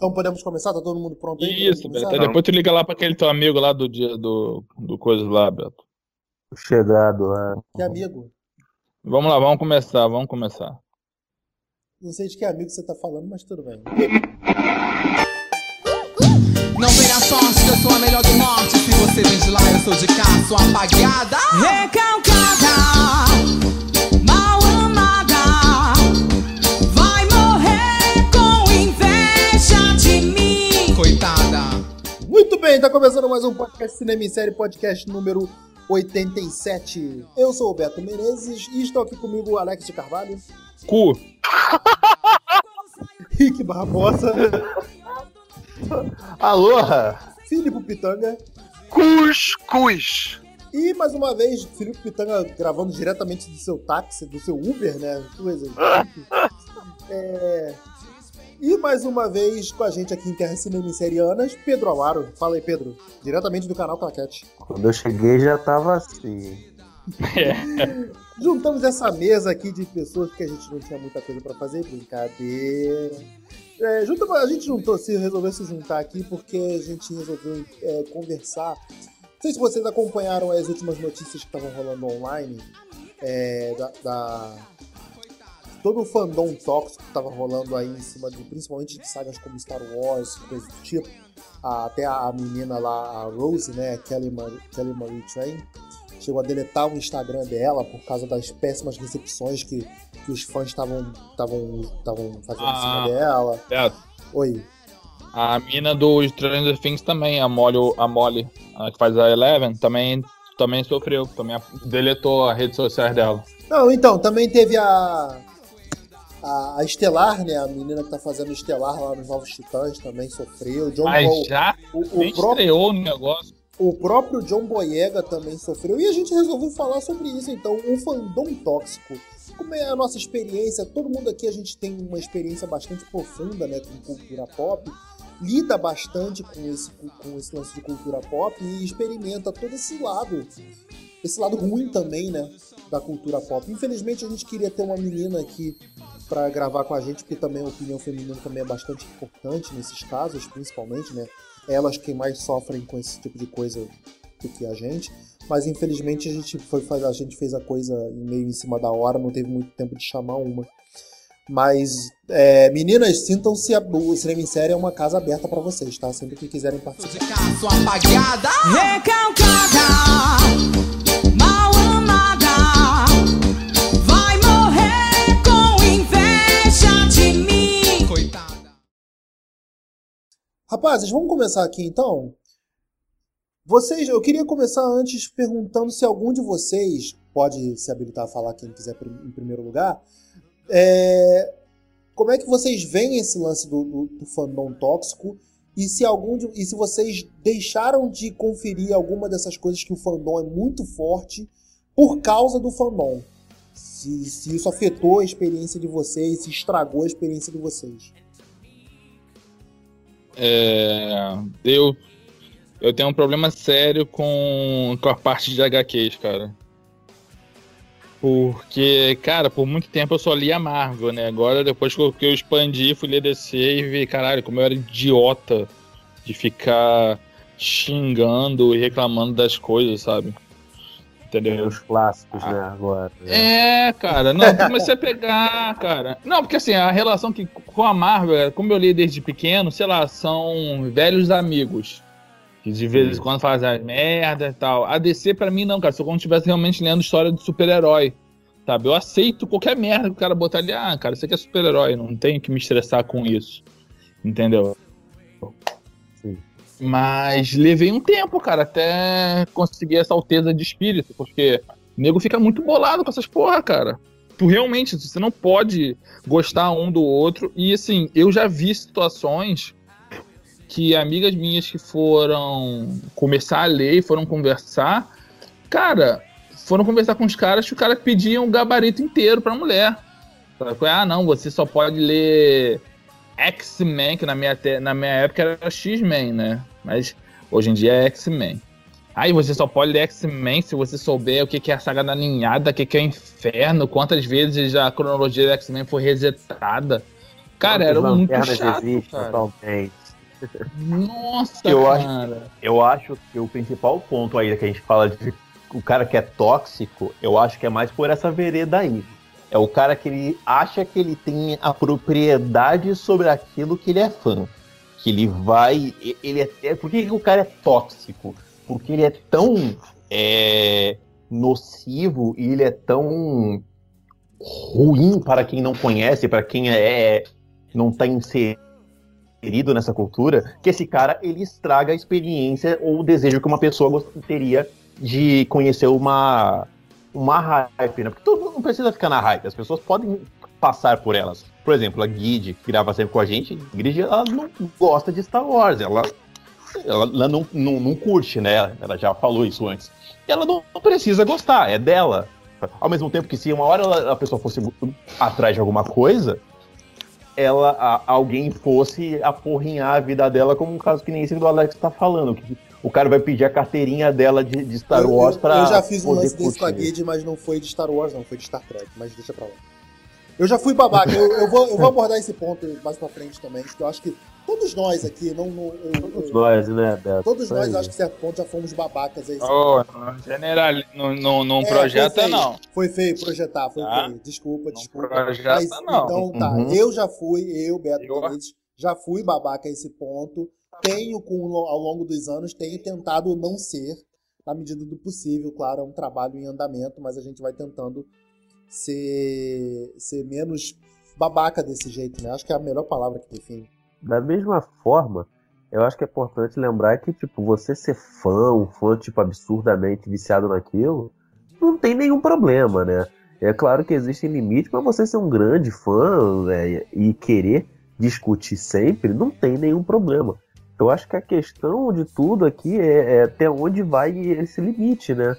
Então podemos começar? Tá todo mundo pronto aí? Isso, Beto. Depois tu liga lá pra aquele teu amigo lá do dia do, do coisa lá, Beto. Chegado lá. Que amigo? Vamos lá, vamos começar, vamos começar. Não sei de que amigo você tá falando, mas tudo bem. Não vem a sorte que eu sou a melhor do norte. Se você vem de lá, eu sou de cá, sou apagada. Recalcada, bem, tá começando mais um podcast Cinema em Série, podcast número 87. Eu sou o Beto Menezes e estou aqui comigo o Alex de Carvalho, Cu. Rick Barbosa, Aloha! Filipe Pitanga Cuscuz. e mais uma vez Filipe Pitanga gravando diretamente do seu táxi, do seu Uber, né? Coisas. É... E mais uma vez com a gente aqui em Terra Cinema em Serianas, Pedro Amaro. Fala aí, Pedro. Diretamente do canal Claquete. Quando eu cheguei já tava assim. Juntamos essa mesa aqui de pessoas que a gente não tinha muita coisa pra fazer, brincadeira. É, junta- a gente juntou, se resolveu se juntar aqui porque a gente resolveu é, conversar. Não sei se vocês acompanharam as últimas notícias que estavam rolando online é, da, da- todo o fandom tóxico que estava rolando aí em cima de, principalmente de sagas como Star Wars, coisas do tipo. Até a menina lá, a Rose, né, Kelly, Mar Kelly Marie Train, chegou a deletar o Instagram dela por causa das péssimas recepções que, que os fãs estavam fazendo em cima Ah. dela. Beto. Oi. A mina do Stranger Things também, a Molly, a Molly, a que faz a Eleven, também, também sofreu, também deletou as redes sociais dela. Não, então, também teve a, a, a Estelar, né? A menina que tá fazendo Estelar lá nos Novos Titãs também sofreu. O John Mas Paul- já o, o, próprio, o negócio. o próprio John Boyega também sofreu. E a gente resolveu falar sobre isso. Então, o fandom tóxico. Como é a nossa experiência? Todo mundo aqui, a gente tem uma experiência bastante profunda, né? Com cultura pop. Lida bastante com esse, com esse lance de cultura pop e experimenta todo esse lado. Esse lado ruim também, né? Da cultura pop. Infelizmente, a gente queria ter uma menina aqui para gravar com a gente, porque também a opinião feminina também é bastante importante nesses casos, principalmente, né? Elas quem mais sofrem com esse tipo de coisa do que a gente. Mas infelizmente a gente foi fazer, a gente fez a coisa meio em cima da hora, não teve muito tempo de chamar uma. Mas é, meninas, sintam-se o cinema em série é uma casa aberta para vocês, tá? Sempre que quiserem participar. Rapazes, vamos começar aqui então. Vocês, eu queria começar antes perguntando se algum de vocês pode se habilitar a falar quem quiser em primeiro lugar. É, como é que vocês veem esse lance do, do, do fandom tóxico e se algum de- e se vocês deixaram de conferir alguma dessas coisas que o fandom é muito forte por causa do fandom? Se, se isso afetou a experiência de vocês, se estragou a experiência de vocês. É, eu, eu tenho um problema sério com, com a parte de HQs, cara. Porque, cara, por muito tempo eu só lia Marvel, né? Agora, depois que eu, que eu expandi, fui ler DC e vi, caralho, como eu era idiota de ficar xingando e reclamando das coisas, sabe? Tem Entendeu? os clássicos, né, agora. É, cara, não, eu comecei a pegar, cara. Não, porque assim, a relação que com a Marvel, como eu li desde pequeno, sei lá, são velhos amigos. Que de vez em quando fazem as merdas e tal. A DC, pra mim, não, cara. Só quando estivesse realmente lendo história de super-herói. Sabe? Eu aceito qualquer merda que o cara botar ali. Ah, cara, isso aqui é super-herói. Não tenho que me estressar com isso. Entendeu? Mas levei um tempo, cara, até conseguir essa alteza de espírito. Porque o nego fica muito bolado com essas porra, cara. Tu realmente, você não pode gostar um do outro. E assim, eu já vi situações que amigas minhas que foram começar a ler e foram conversar, cara, foram conversar com os caras que o cara pedia um gabarito inteiro pra mulher. Ah, não, você só pode ler X-Men, que na minha, na minha época era X-Men, né? Mas hoje em dia é X-Men. Aí você só pode ler X-Men se você souber o que que é a saga da ninhada, o que que é o inferno, quantas vezes a cronologia do X-Men foi resetada. Cara, era muito chato, cara. atualmente? Nossa, Eu acho- cara. Eu acho que o principal ponto aí que a gente fala de o cara que é tóxico, eu acho que é mais por essa vereda aí. É o cara que ele acha que ele tem a propriedade sobre aquilo que ele é fã. Que ele vai. Ele é, é- por que o cara é tóxico? Porque ele é tão é, nocivo e ele é tão ruim para quem não conhece, para quem é não está inserido nessa cultura, que esse cara ele estraga a experiência ou o desejo que uma pessoa teria de conhecer uma uma hype, né? Porque todo mundo não precisa ficar na hype, as pessoas podem passar por elas. Por exemplo, a Guide, que grava sempre com a gente, a ela não gosta de Star Wars, ela, ela, ela não, não, não curte, né? Ela já falou isso antes. E ela não, não precisa gostar, é dela. Ao mesmo tempo que se uma hora ela- a pessoa fosse atrás de alguma coisa, ela a- alguém fosse aporrinhar a vida dela, como um caso que nem esse do Alex tá falando. Que o cara vai pedir a carteirinha dela de, de Star Eu- Wars eu, pra. eu já fiz um lance desse com a. Guide, mas não foi de Star Wars, não, foi de Star Trek, mas deixa pra lá. Eu já fui babaca, eu, eu vou, eu vou abordar esse ponto mais pra frente também, porque eu acho que todos nós aqui, não, não- eu- eu- Todos nós, né, Beto? todos Isso nós, aí. acho que certo ponto já fomos babacas aí. Oh, não, general, não, não, não É, projeta, foi feio, não. Foi feio projetar, foi Tá. feio. Desculpa, Não desculpa. projeta, Mas, não. Então tá, Uhum. eu já fui, eu, Beto Eu- Benítez, já fui babaca a esse ponto. Tenho, com, ao longo dos anos, tenho tentado não ser, na medida do possível, claro, é um trabalho em andamento, mas a gente vai tentando ser, ser menos babaca desse jeito, né? Acho que é a melhor palavra que define. Da mesma forma, eu acho que é importante lembrar que, tipo, você ser fã, um fã, tipo, absurdamente viciado naquilo, não tem nenhum problema, né? É claro que existem limites, mas você ser um grande fã né, e querer discutir sempre, não tem nenhum problema. Eu acho que a questão de tudo aqui é, é até onde vai esse limite, né?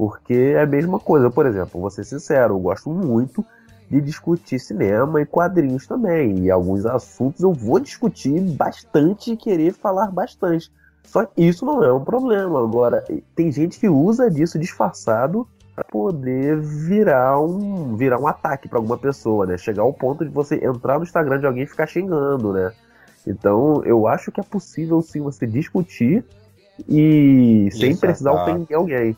Porque é a mesma coisa. Por exemplo, vou ser sincero, eu gosto muito de discutir cinema e quadrinhos também. E alguns assuntos eu vou discutir bastante e querer falar bastante. Só que isso não é um problema. Agora, tem gente que usa disso disfarçado para poder virar um, virar um ataque para alguma pessoa, né? Chegar ao ponto de você entrar no Instagram de alguém e ficar xingando, né? Então, eu acho que é possível sim você discutir e sem Exato. precisar ofender alguém.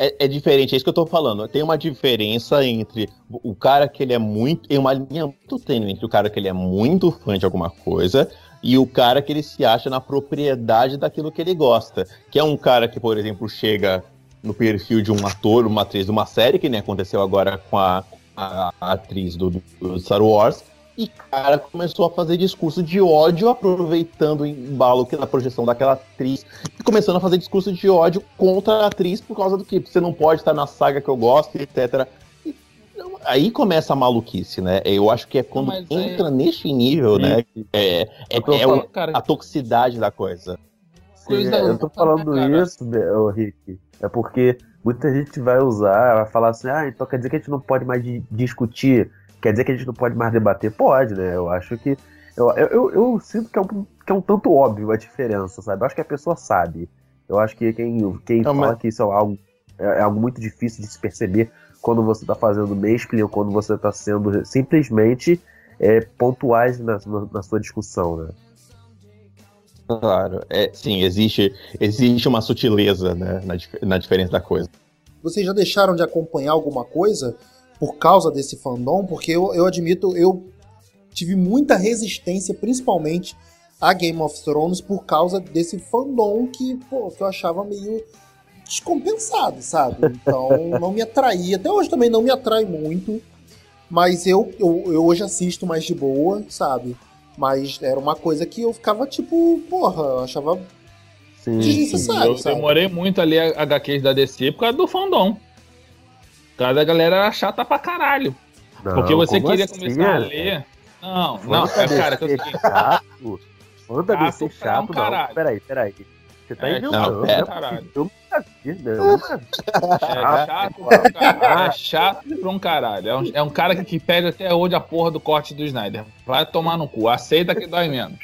É, é diferente, é isso que eu tô falando. Tem uma diferença entre o cara que ele é muito. Tem uma linha muito tênue entre o cara que ele é muito fã de alguma coisa e o cara que ele se acha na propriedade daquilo que ele gosta. Que é um cara que, por exemplo, chega no perfil de um ator, uma atriz de uma série, que nem aconteceu agora com a, a- a atriz do, do Star Wars. E cara começou a fazer discurso de ódio, aproveitando o embalo que na projeção daquela atriz e começando a fazer discurso de ódio contra a atriz por causa do que você não pode estar na saga que eu gosto, etc. E, aí começa a maluquice, né? Eu acho que é quando Mas é- entra neste nível, né? É, é, Eu tô é o- falando, cara, a toxicidade da coisa. Sim, é, eu tô falando cara. isso, Be- ô, Rick, é porque muita gente vai usar, vai falar assim, ah, então quer dizer que a gente não pode mais di- discutir, quer dizer que a gente não pode mais debater? Pode, né? Eu acho que. Eu, eu, eu, eu sinto que é, um, que é um tanto óbvio a diferença, sabe? Eu acho que a pessoa sabe. Eu acho que quem, quem Não, fala mas- que isso é algo, é, é algo muito difícil de se perceber quando você tá fazendo mansplaining ou quando você tá sendo simplesmente é, pontuais na, na, na sua discussão, né? Claro, é, sim, existe, existe uma sutileza né, na, na diferença da coisa. Vocês já deixaram de acompanhar alguma coisa por causa desse fandom? Porque eu, eu admito, eu tive muita resistência, principalmente a Game of Thrones, por causa desse fandom que, pô, que eu achava meio descompensado, sabe? Então não me atraía. Até hoje também não me atrai muito. Mas eu, eu, eu hoje assisto mais de boa, sabe? Mas era uma coisa que eu ficava tipo, porra, eu achava Sim, eu demorei muito ali a HQs da DC por causa do fandom. Por causa da galera era chata pra caralho. Não, Porque você queria assim, começar a ler. Não, não, é, cara, que eu sei. chato. Fã da Chato um chato, não. caralho. Peraí, peraí. Você tá É, inventando. não, né? é, caralho. Eu nunca vi, né? Vi. É chato pra um caralho. É chato pra um caralho. É um, é um cara que, que pede até hoje a porra do corte do Snyder. Vai tomar no cu. Aceita que dói menos.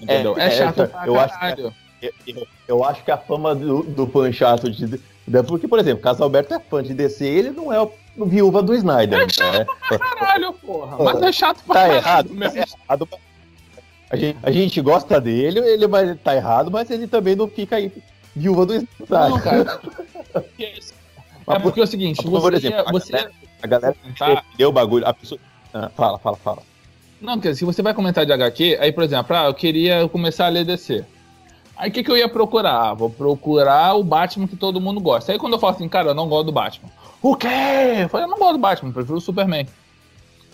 Entendeu? É, É, chato é, pra eu acho que- caralho. Eu, eu- eu acho que a fama do, do fã chato de, Porque, por exemplo, caso Alberto é fã de DC, ele não é o viúva do Snyder. né? Caralho, porra. Mas é chato pra Tá caralho. errado, mesmo. tá errado. A gente, a gente gosta dele, ele vai tá errado, mas ele também não fica aí viúva do Snyder. Não, cara. É porque é o seguinte, Mas, por você, exemplo, a você galera- A galera Tá. entendeu o bagulho. A pessoa... Ah, fala, fala, fala. Não, quer dizer, se você vai comentar de HQ, aí, por exemplo, ah, eu queria começar a ler DC. Aí o que, que eu ia procurar? Ah, vou procurar o Batman que todo mundo gosta. Aí quando eu falo assim, cara, eu não gosto do Batman. O quê? Eu falei, eu não gosto do Batman, prefiro o Superman.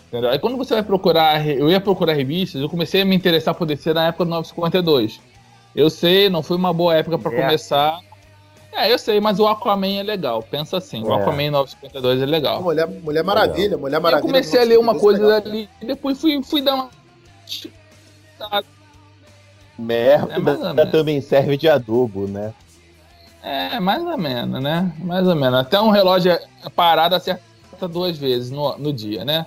Entendeu? Aí quando você vai procurar, eu ia procurar revistas, eu comecei a me interessar por DC na época do 952. Eu sei, não foi uma boa época pra É. começar. É, eu sei, mas o Aquaman é legal. Pensa assim, o É. Aquaman 952 é legal. Mulher, Mulher Maravilha, Mulher Maravilha. eu comecei a ler uma é coisa legal. dali e depois fui, fui dar uma. Merda É também serve de adubo, né? É, mais ou menos, né? Mais ou menos. Até um relógio parado acerta duas vezes no, no dia, né?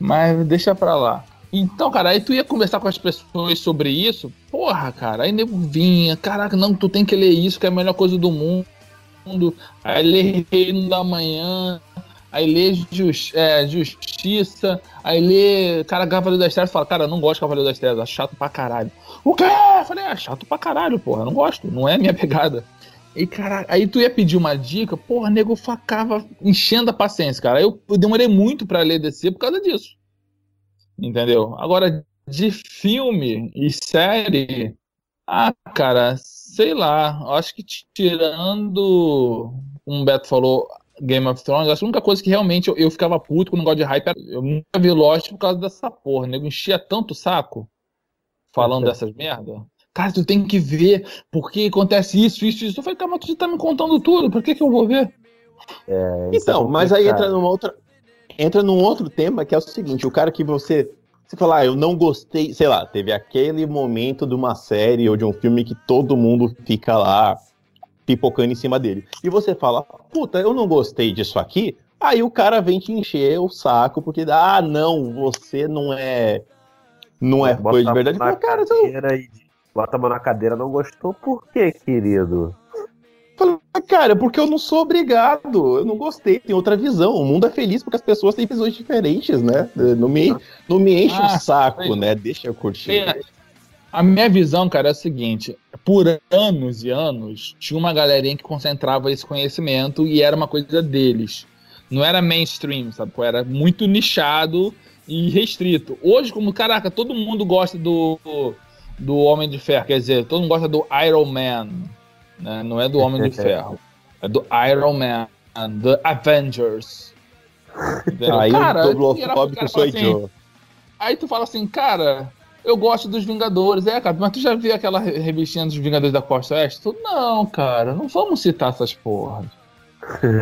Mas deixa pra lá. Então, cara, aí tu ia conversar com as pessoas sobre isso, porra, cara, aí nego vinha, caraca, não, tu tem que ler isso, que é a melhor coisa do mundo. Aí lê Reino da Manhã, aí lê é, Justiça, aí lê, cara, Cavaleiro das Trevas, fala, cara, não gosto de Cavaleiro das Trevas, é chato pra caralho. O quê? Eu falei, é chato pra caralho, porra, não gosto, não é minha pegada. E, cara, aí tu ia pedir uma dica, porra, nego facava enchendo a paciência, cara. Eu, eu demorei muito pra ler DC por causa disso. Entendeu? Agora, de filme e série, ah, cara, sei lá, acho que tirando, como o Beto falou, Game of Thrones, acho que a única coisa que realmente eu, eu ficava puto com o negócio de hype era, eu nunca vi Lost por causa dessa porra, nego enchia tanto o saco falando dessas merda. Cara, tu tem que ver porque acontece isso, isso, isso. Eu falei, cara, mas tu tá me contando tudo, por que que eu vou ver? Isso é Então, mas aí entra numa outra. Entra num outro tema que é o seguinte: o cara que você. Você fala, ah, eu não gostei, sei lá, teve aquele momento de uma série ou de um filme que todo mundo fica lá pipocando em cima dele. E você fala, puta, eu não gostei disso aqui. Aí o cara vem te encher o saco, porque, ah, não, você não é. Não é Bota coisa de verdade. na Fala, cara, eu cadeira e bota a mão na cadeira, não gostou, por quê, querido? Fala, cara, porque eu não sou obrigado, eu não gostei, tem outra visão. O mundo é feliz porque as pessoas têm visões diferentes, né? Não me, não me enche Ah, o saco, sei. né? Deixa eu curtir. É, A minha visão, cara, é a seguinte: por anos e anos, tinha uma galerinha que concentrava esse conhecimento e era uma coisa deles. Não era mainstream, sabe? Era muito nichado e restrito. Hoje, como, caraca, todo mundo gosta do, do Homem de Ferro, quer dizer, todo mundo gosta do Iron Man, né? Não é do Homem de Ferro, é do Iron Man, do Avengers. Entendeu? Aí Cara, o sou assim, eu. Aí tu fala assim, cara, eu gosto dos Vingadores. É, cara, mas tu já viu aquela re- revistinha dos Vingadores da Costa Oeste? Tu, não, cara, não vamos citar essas porras.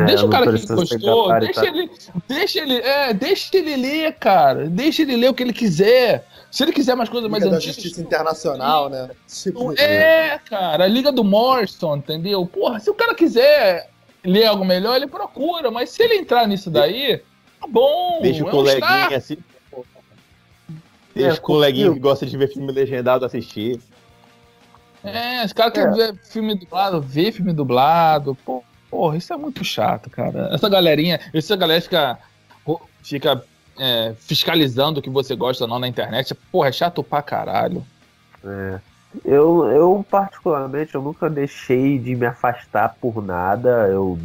Deixa É, o cara que gabarito. deixa ele, deixa ele, é, deixa ele ler, cara. Deixa ele ler o que ele quiser. Se ele quiser mais coisas mais Liga da antigas. Justiça Internacional, né? Tipo, É, cara, a Liga do Morrison, entendeu? Porra, se o cara quiser ler algo melhor, ele procura, mas se ele entrar nisso daí, tá bom. Deixa o é um coleguinha start. assim. Deixa É, o coleguinha que gosta de ver filme legendado assistir. É, os caras querem ver filme dublado, ver filme dublado. Pô, porra, isso é muito chato, cara. Essa galerinha, essa galera fica, fica é, fiscalizando o que você gosta ou não na internet. Porra, é chato pra caralho. É. Eu, eu, particularmente, eu nunca deixei de me afastar por nada, eu,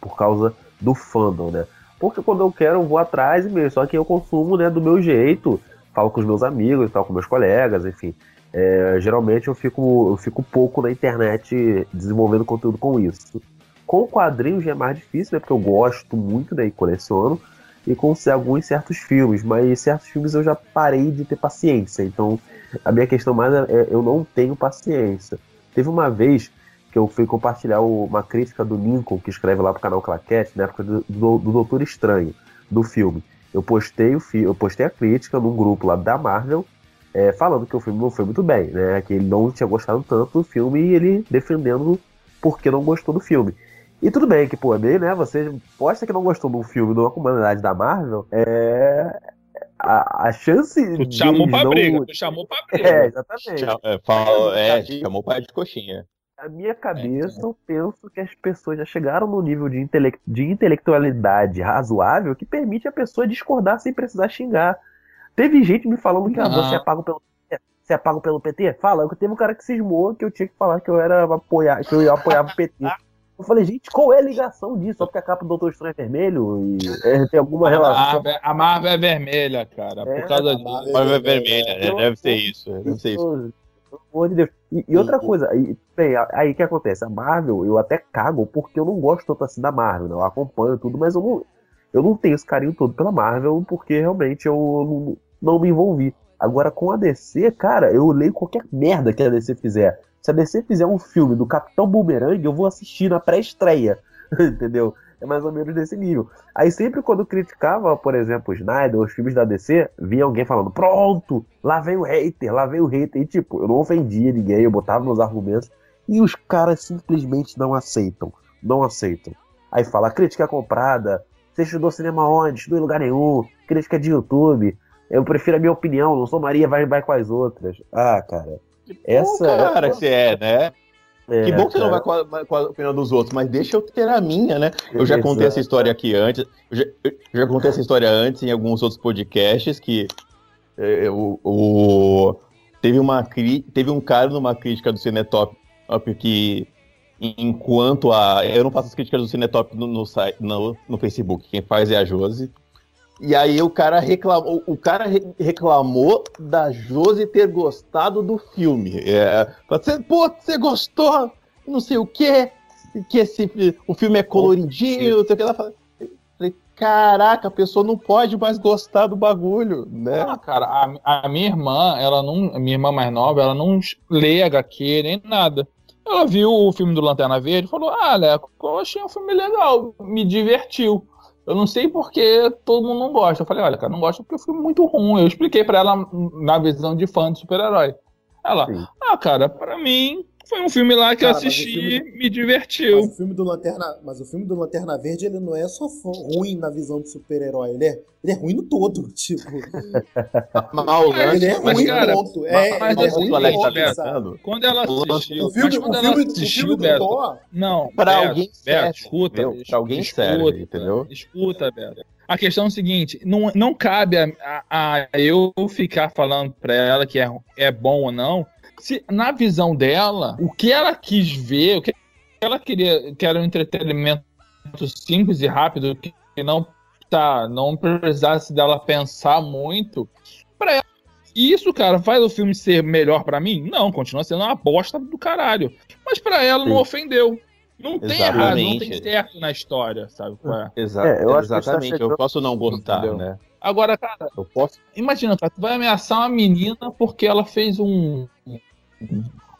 por causa do fandom, né? Porque quando eu quero, eu vou atrás mesmo, só que eu consumo né, do meu jeito, falo com os meus amigos tal, com meus colegas, enfim. É, geralmente eu fico, eu fico pouco na internet desenvolvendo conteúdo com isso. Com quadrinhos já é mais difícil, né? Porque eu gosto muito, né? E coleciono. E com alguns certos filmes, mas certos filmes eu já parei de ter paciência. Então, a minha questão mais é, é eu não tenho paciência. Teve uma vez que eu fui compartilhar uma crítica do Lincoln, que escreve lá pro canal Claquete, na época do, do, do Doutor Estranho, do filme. Eu postei, o fi eu postei a crítica num grupo lá da Marvel, é, falando que o filme não foi muito bem, né? Que ele não tinha gostado tanto do filme e ele defendendo porque não gostou do filme. E tudo bem que, pô, é meio, né? Você posta que não gostou de um filme de uma comunidade da Marvel, é. A, a chance. Tu chamou deles pra não- briga, tu chamou pra briga. É, exatamente. Chama- é, fala- é, chamou o pai de coxinha. Na minha cabeça, eu penso que as pessoas já chegaram no nível de, intele de intelectualidade razoável que permite a pessoa discordar sem precisar xingar. Teve gente me falando que ah, você é pago pelo você é pago pelo PT? Fala, teve um cara que cismou que eu tinha que falar que eu era apoiar, que eu apoiava o PT. Eu falei, gente, qual é a ligação disso? Só porque a capa do Doutor Estranho é vermelho e é, tem alguma relação. A Marvel é vermelha, cara. É, por causa disso. A Marvel é vermelha, né? deve ser isso. Deve ser isso. Pelo amor de Deus. E, e outra coisa, e, bem, aí que acontece? A Marvel, eu até cago porque eu não gosto tanto assim da Marvel, né? Eu acompanho tudo, mas eu não, eu não tenho esse carinho todo pela Marvel porque realmente eu não, não me envolvi. Agora com a DC, cara, eu leio qualquer merda que a DC fizer. Se a DC fizer um filme do Capitão Boomerang, eu vou assistir na pré-estreia. Entendeu? É mais ou menos desse nível. Aí sempre quando criticava, por exemplo, o Snyder, os filmes da DC, vinha alguém falando, pronto, lá vem o hater, lá vem o hater. E tipo, eu não ofendia ninguém, eu botava meus argumentos. E os caras simplesmente não aceitam. Não aceitam. Aí fala, crítica comprada, você estudou cinema onde? Estudou em lugar nenhum, crítica de YouTube. Eu prefiro a minha opinião, não sou Maria, vai, vai com as outras. Ah, cara. Que essa bom, cara, é... que você é, né? É, que bom que você não vai com a, com a, opinião dos outros, mas deixa eu ter a minha, né? Eu já contei essa história aqui antes, eu já, eu já contei essa história antes em alguns outros podcasts que é, o, o, teve, uma, teve um cara numa crítica do Cinetop que enquanto a. Eu não faço as críticas do Cinetop no, no, no, no Facebook, quem faz é a Josi. E aí o cara reclamou, o cara reclamou da Josi ter gostado do filme. É, você, pô, você gostou? Não sei o quê, que esse o filme é coloridinho, sei o que ela fala. Falei, caraca, a pessoa não pode mais gostar do bagulho, né? Ah, cara, a, a, minha irmã, ela não, minha irmã mais nova, ela não lê HQ nem nada. Ela viu o filme do Lanterna Verde e falou: Ah, Leco, eu achei um filme legal, me divertiu. Eu não sei porque todo mundo não gosta. Eu falei, olha, cara, não gosta porque filme é muito ruim. Eu expliquei para ela na visão de fã de super-herói. Ela, Sim. ah, cara, para mim foi um filme lá que cara, eu assisti, e me divertiu. Mas o filme do Lanterna, mas o filme do Lanterna Verde, ele não é só ruim na visão do super-herói, ele é, ele é ruim no todo, tipo. Mal, né? Ele é ruim mas, cara, ponto. É, mas, é ruim Alex ponto, tá Quando ela assistiu, o filme, o filme, assistiu, o filme Beto, Thor, não, para alguém Beto, escuta, meu, pra alguém escuta, serve, entendeu? Escuta, Beto. A questão é o seguinte, não, não cabe a, a, a eu ficar falando pra ela que é, é bom ou não, se, na visão dela, o que ela quis ver, o que ela queria, que era um entretenimento simples e rápido, que não tá, não precisasse dela pensar muito, para ela isso, cara, faz o filme ser melhor para mim? Não, continua sendo uma bosta do caralho. Mas para ela Sim. não ofendeu. Não tem Exatamente. errado, não tem certo na história, sabe? É? Exa é, eu exatamente, tá eu posso não gostar, Entendeu? né? Agora, cara, eu posso... imagina, cara, tu vai ameaçar uma menina porque ela fez um,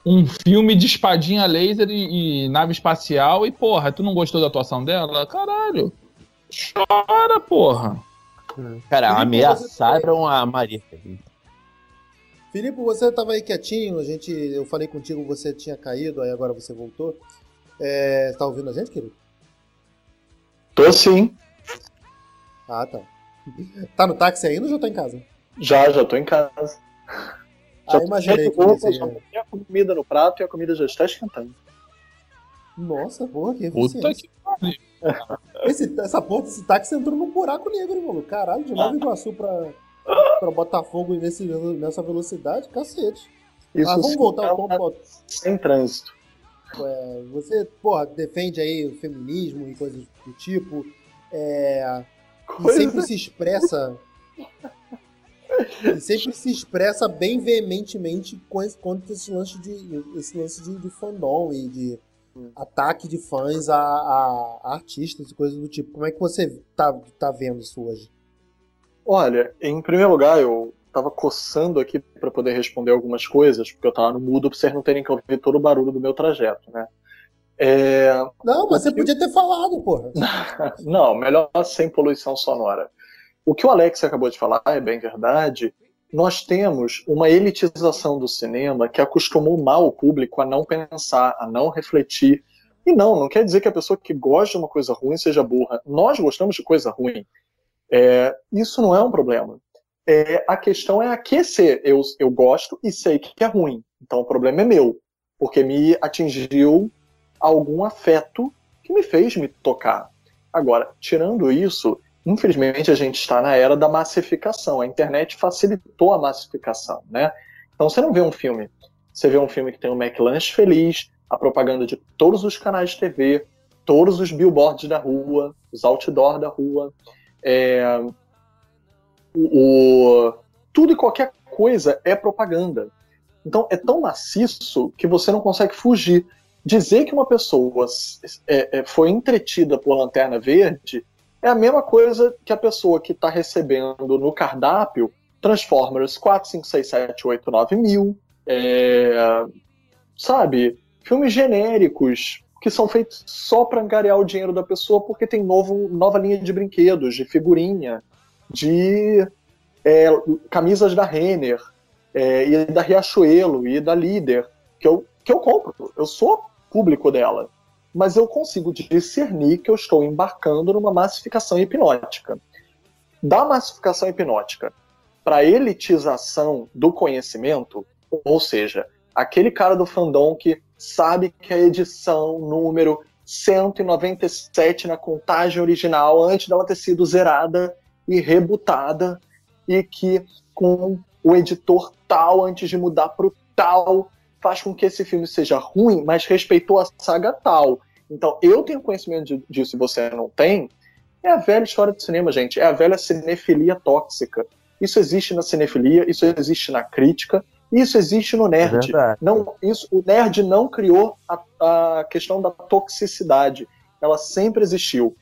um filme de espadinha laser e, e, nave espacial e, porra, tu não gostou da atuação dela? Caralho. Chora, porra. Cara, Filipe, ameaçaram a Maria. Filipe, você tava aí quietinho, a gente, eu falei contigo, você tinha caído, aí agora você voltou. É, tá ouvindo a gente, querido? Tô sim. Ah, tá. Tá no táxi ainda ou já tá em casa? Já, já tô em casa. Já ah, imaginei que você... já a comida no prato e a comida já está esquentando. Nossa, porra, que Puta que Esse, essa porra desse táxi entrou num buraco negro, mano. Caralho, de Nova Iguaçu pra, pra Botafogo nesse, nessa velocidade, cacete. Isso ah, vamos voltar ao ponto. Sem trânsito. É, você, porra, defende aí o feminismo e coisas do tipo. É, e sempre se expressa e sempre se expressa bem veementemente contra esse lance de, esse lance de, de fandom e de ataque de fãs a, a, a, artistas e coisas do tipo. Como é que você tá, tá vendo isso hoje? Olha, em primeiro lugar, eu tava coçando aqui para poder responder algumas coisas, porque eu tava no mudo pra vocês não terem que ouvir todo o barulho do meu trajeto, né? É... Não, mas você podia ter falado, porra. não, melhor sem poluição sonora. O que o Alex acabou de falar é bem verdade. Nós temos uma elitização do cinema que acostumou mal o público a não pensar, a não refletir. E não, não quer dizer que a pessoa que gosta de uma coisa ruim seja burra. Nós gostamos de coisa ruim. É, isso não é um problema. É, a questão é aquecer. Eu, eu gosto e sei que é ruim. Então o problema é meu. porque me atingiu algum afeto que me fez me tocar. Agora, tirando isso, infelizmente a gente está na era da massificação. A internet facilitou a massificação, né? Então você não vê um filme, você vê um filme que tem o McLanche feliz, a propaganda de todos os canais de TV, todos os billboards da rua, os outdoor da rua, é, o, tudo e qualquer coisa é propaganda. Então é tão maciço que você não consegue fugir. Dizer que uma pessoa é, é, foi entretida por Lanterna Verde é a mesma coisa que a pessoa que está recebendo no cardápio Transformers 4, 5, 6, 7, 8, 9 mil, é, sabe? Filmes genéricos que são feitos só para angariar o dinheiro da pessoa porque tem novo, nova linha de brinquedos, de figurinha, de é, camisas da Renner, é, e da Riachuelo, e da Líder, que eu, que eu compro. Eu sou público dela. Mas eu consigo discernir que eu estou embarcando numa massificação hipnótica. Da massificação hipnótica para elitização do conhecimento, ou seja, aquele cara do fandom que sabe que a edição número 197 na contagem original, antes dela ter sido zerada e rebutada, e que com o editor tal, antes de mudar para o tal, faz com que esse filme seja ruim, mas respeitou a saga tal. Então, eu tenho conhecimento disso e você não tem. É a velha história do cinema, gente. É a velha cinefilia tóxica. Isso existe na cinefilia, isso existe na crítica, isso existe no nerd. É não, isso, o nerd não criou a, a questão da toxicidade. Ela sempre existiu.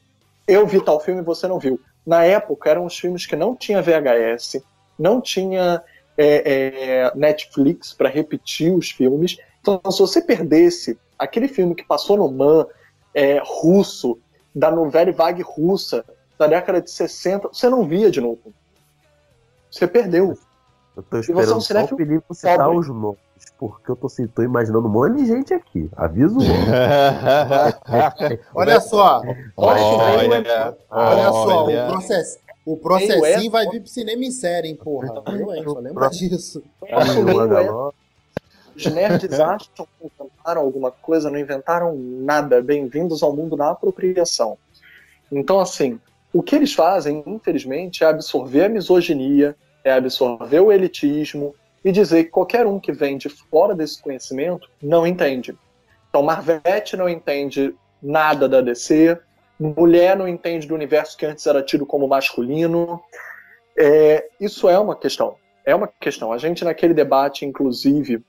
Eu vi tal filme e você não viu. Na época, eram os filmes que não tinha VHS, não tinha é, é, Netflix para repetir os filmes. Então, se você perdesse aquele filme que passou no MAN é, russo, da novela vague russa, da década de 60, você não via de novo. Você perdeu. Eu tô esperando é um só o Felipe citar os nomes, porque eu tô, tô imaginando um monte de gente aqui. Aviso. olha só. Olha, olha, olha só, o processo. O processinho vai vir pro cinema em série, hein, porra. Eu, hein, só lembra disso. Os nerds acham que inventaram alguma coisa, não inventaram nada. Bem-vindos ao mundo da apropriação. Então, assim, o que eles fazem, infelizmente, é absorver a misoginia, é absorver o elitismo e dizer que qualquer um que vem de fora desse conhecimento não entende. Então, Marvete não entende nada da DC, mulher não entende do universo que antes era tido como masculino. É, isso é uma questão. É uma questão. A gente, naquele debate, inclusive,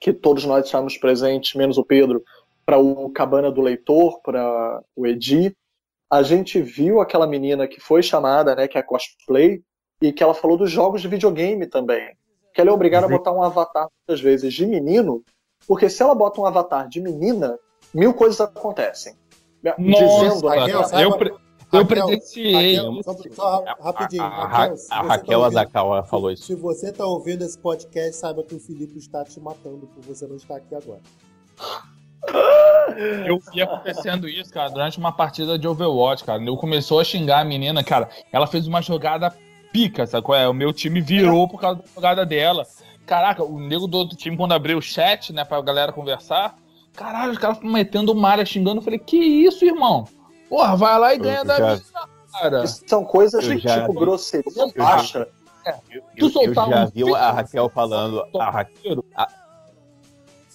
que todos nós estávamos presentes, menos o Pedro, para o Cabana do Leitor, para o Edi, a gente viu aquela menina que foi chamada, né, que é cosplay, e que ela falou dos jogos de videogame também. Que ela é obrigada a botar um avatar, muitas vezes, de menino, porque se ela bota um avatar de menina, mil coisas acontecem. Nossa, dizendo Raquel, eu, pre eu presenciei. só, só, rapidinho. A, Raquel, a, a Raquel tá Azakawa falou isso. Se você está ouvindo esse podcast, saiba que o Felipe está te matando por você não estar aqui agora. Eu vi acontecendo isso, cara, durante uma partida de Overwatch, cara. Eu começou a xingar a menina, cara. Ela fez uma jogada pica, sabe qual é? O meu time virou por causa da jogada dela. Caraca, o nego do outro time, quando abriu o chat, né, pra galera conversar, Caralho, os caras metendo malha, xingando. Eu falei, que isso, irmão? Porra, vai lá e ganha da já... mina, cara. Isso são coisas de tipo grosseria baixa. É, eu, eu, eu já um vi a Raquel falando. A Raquel, a...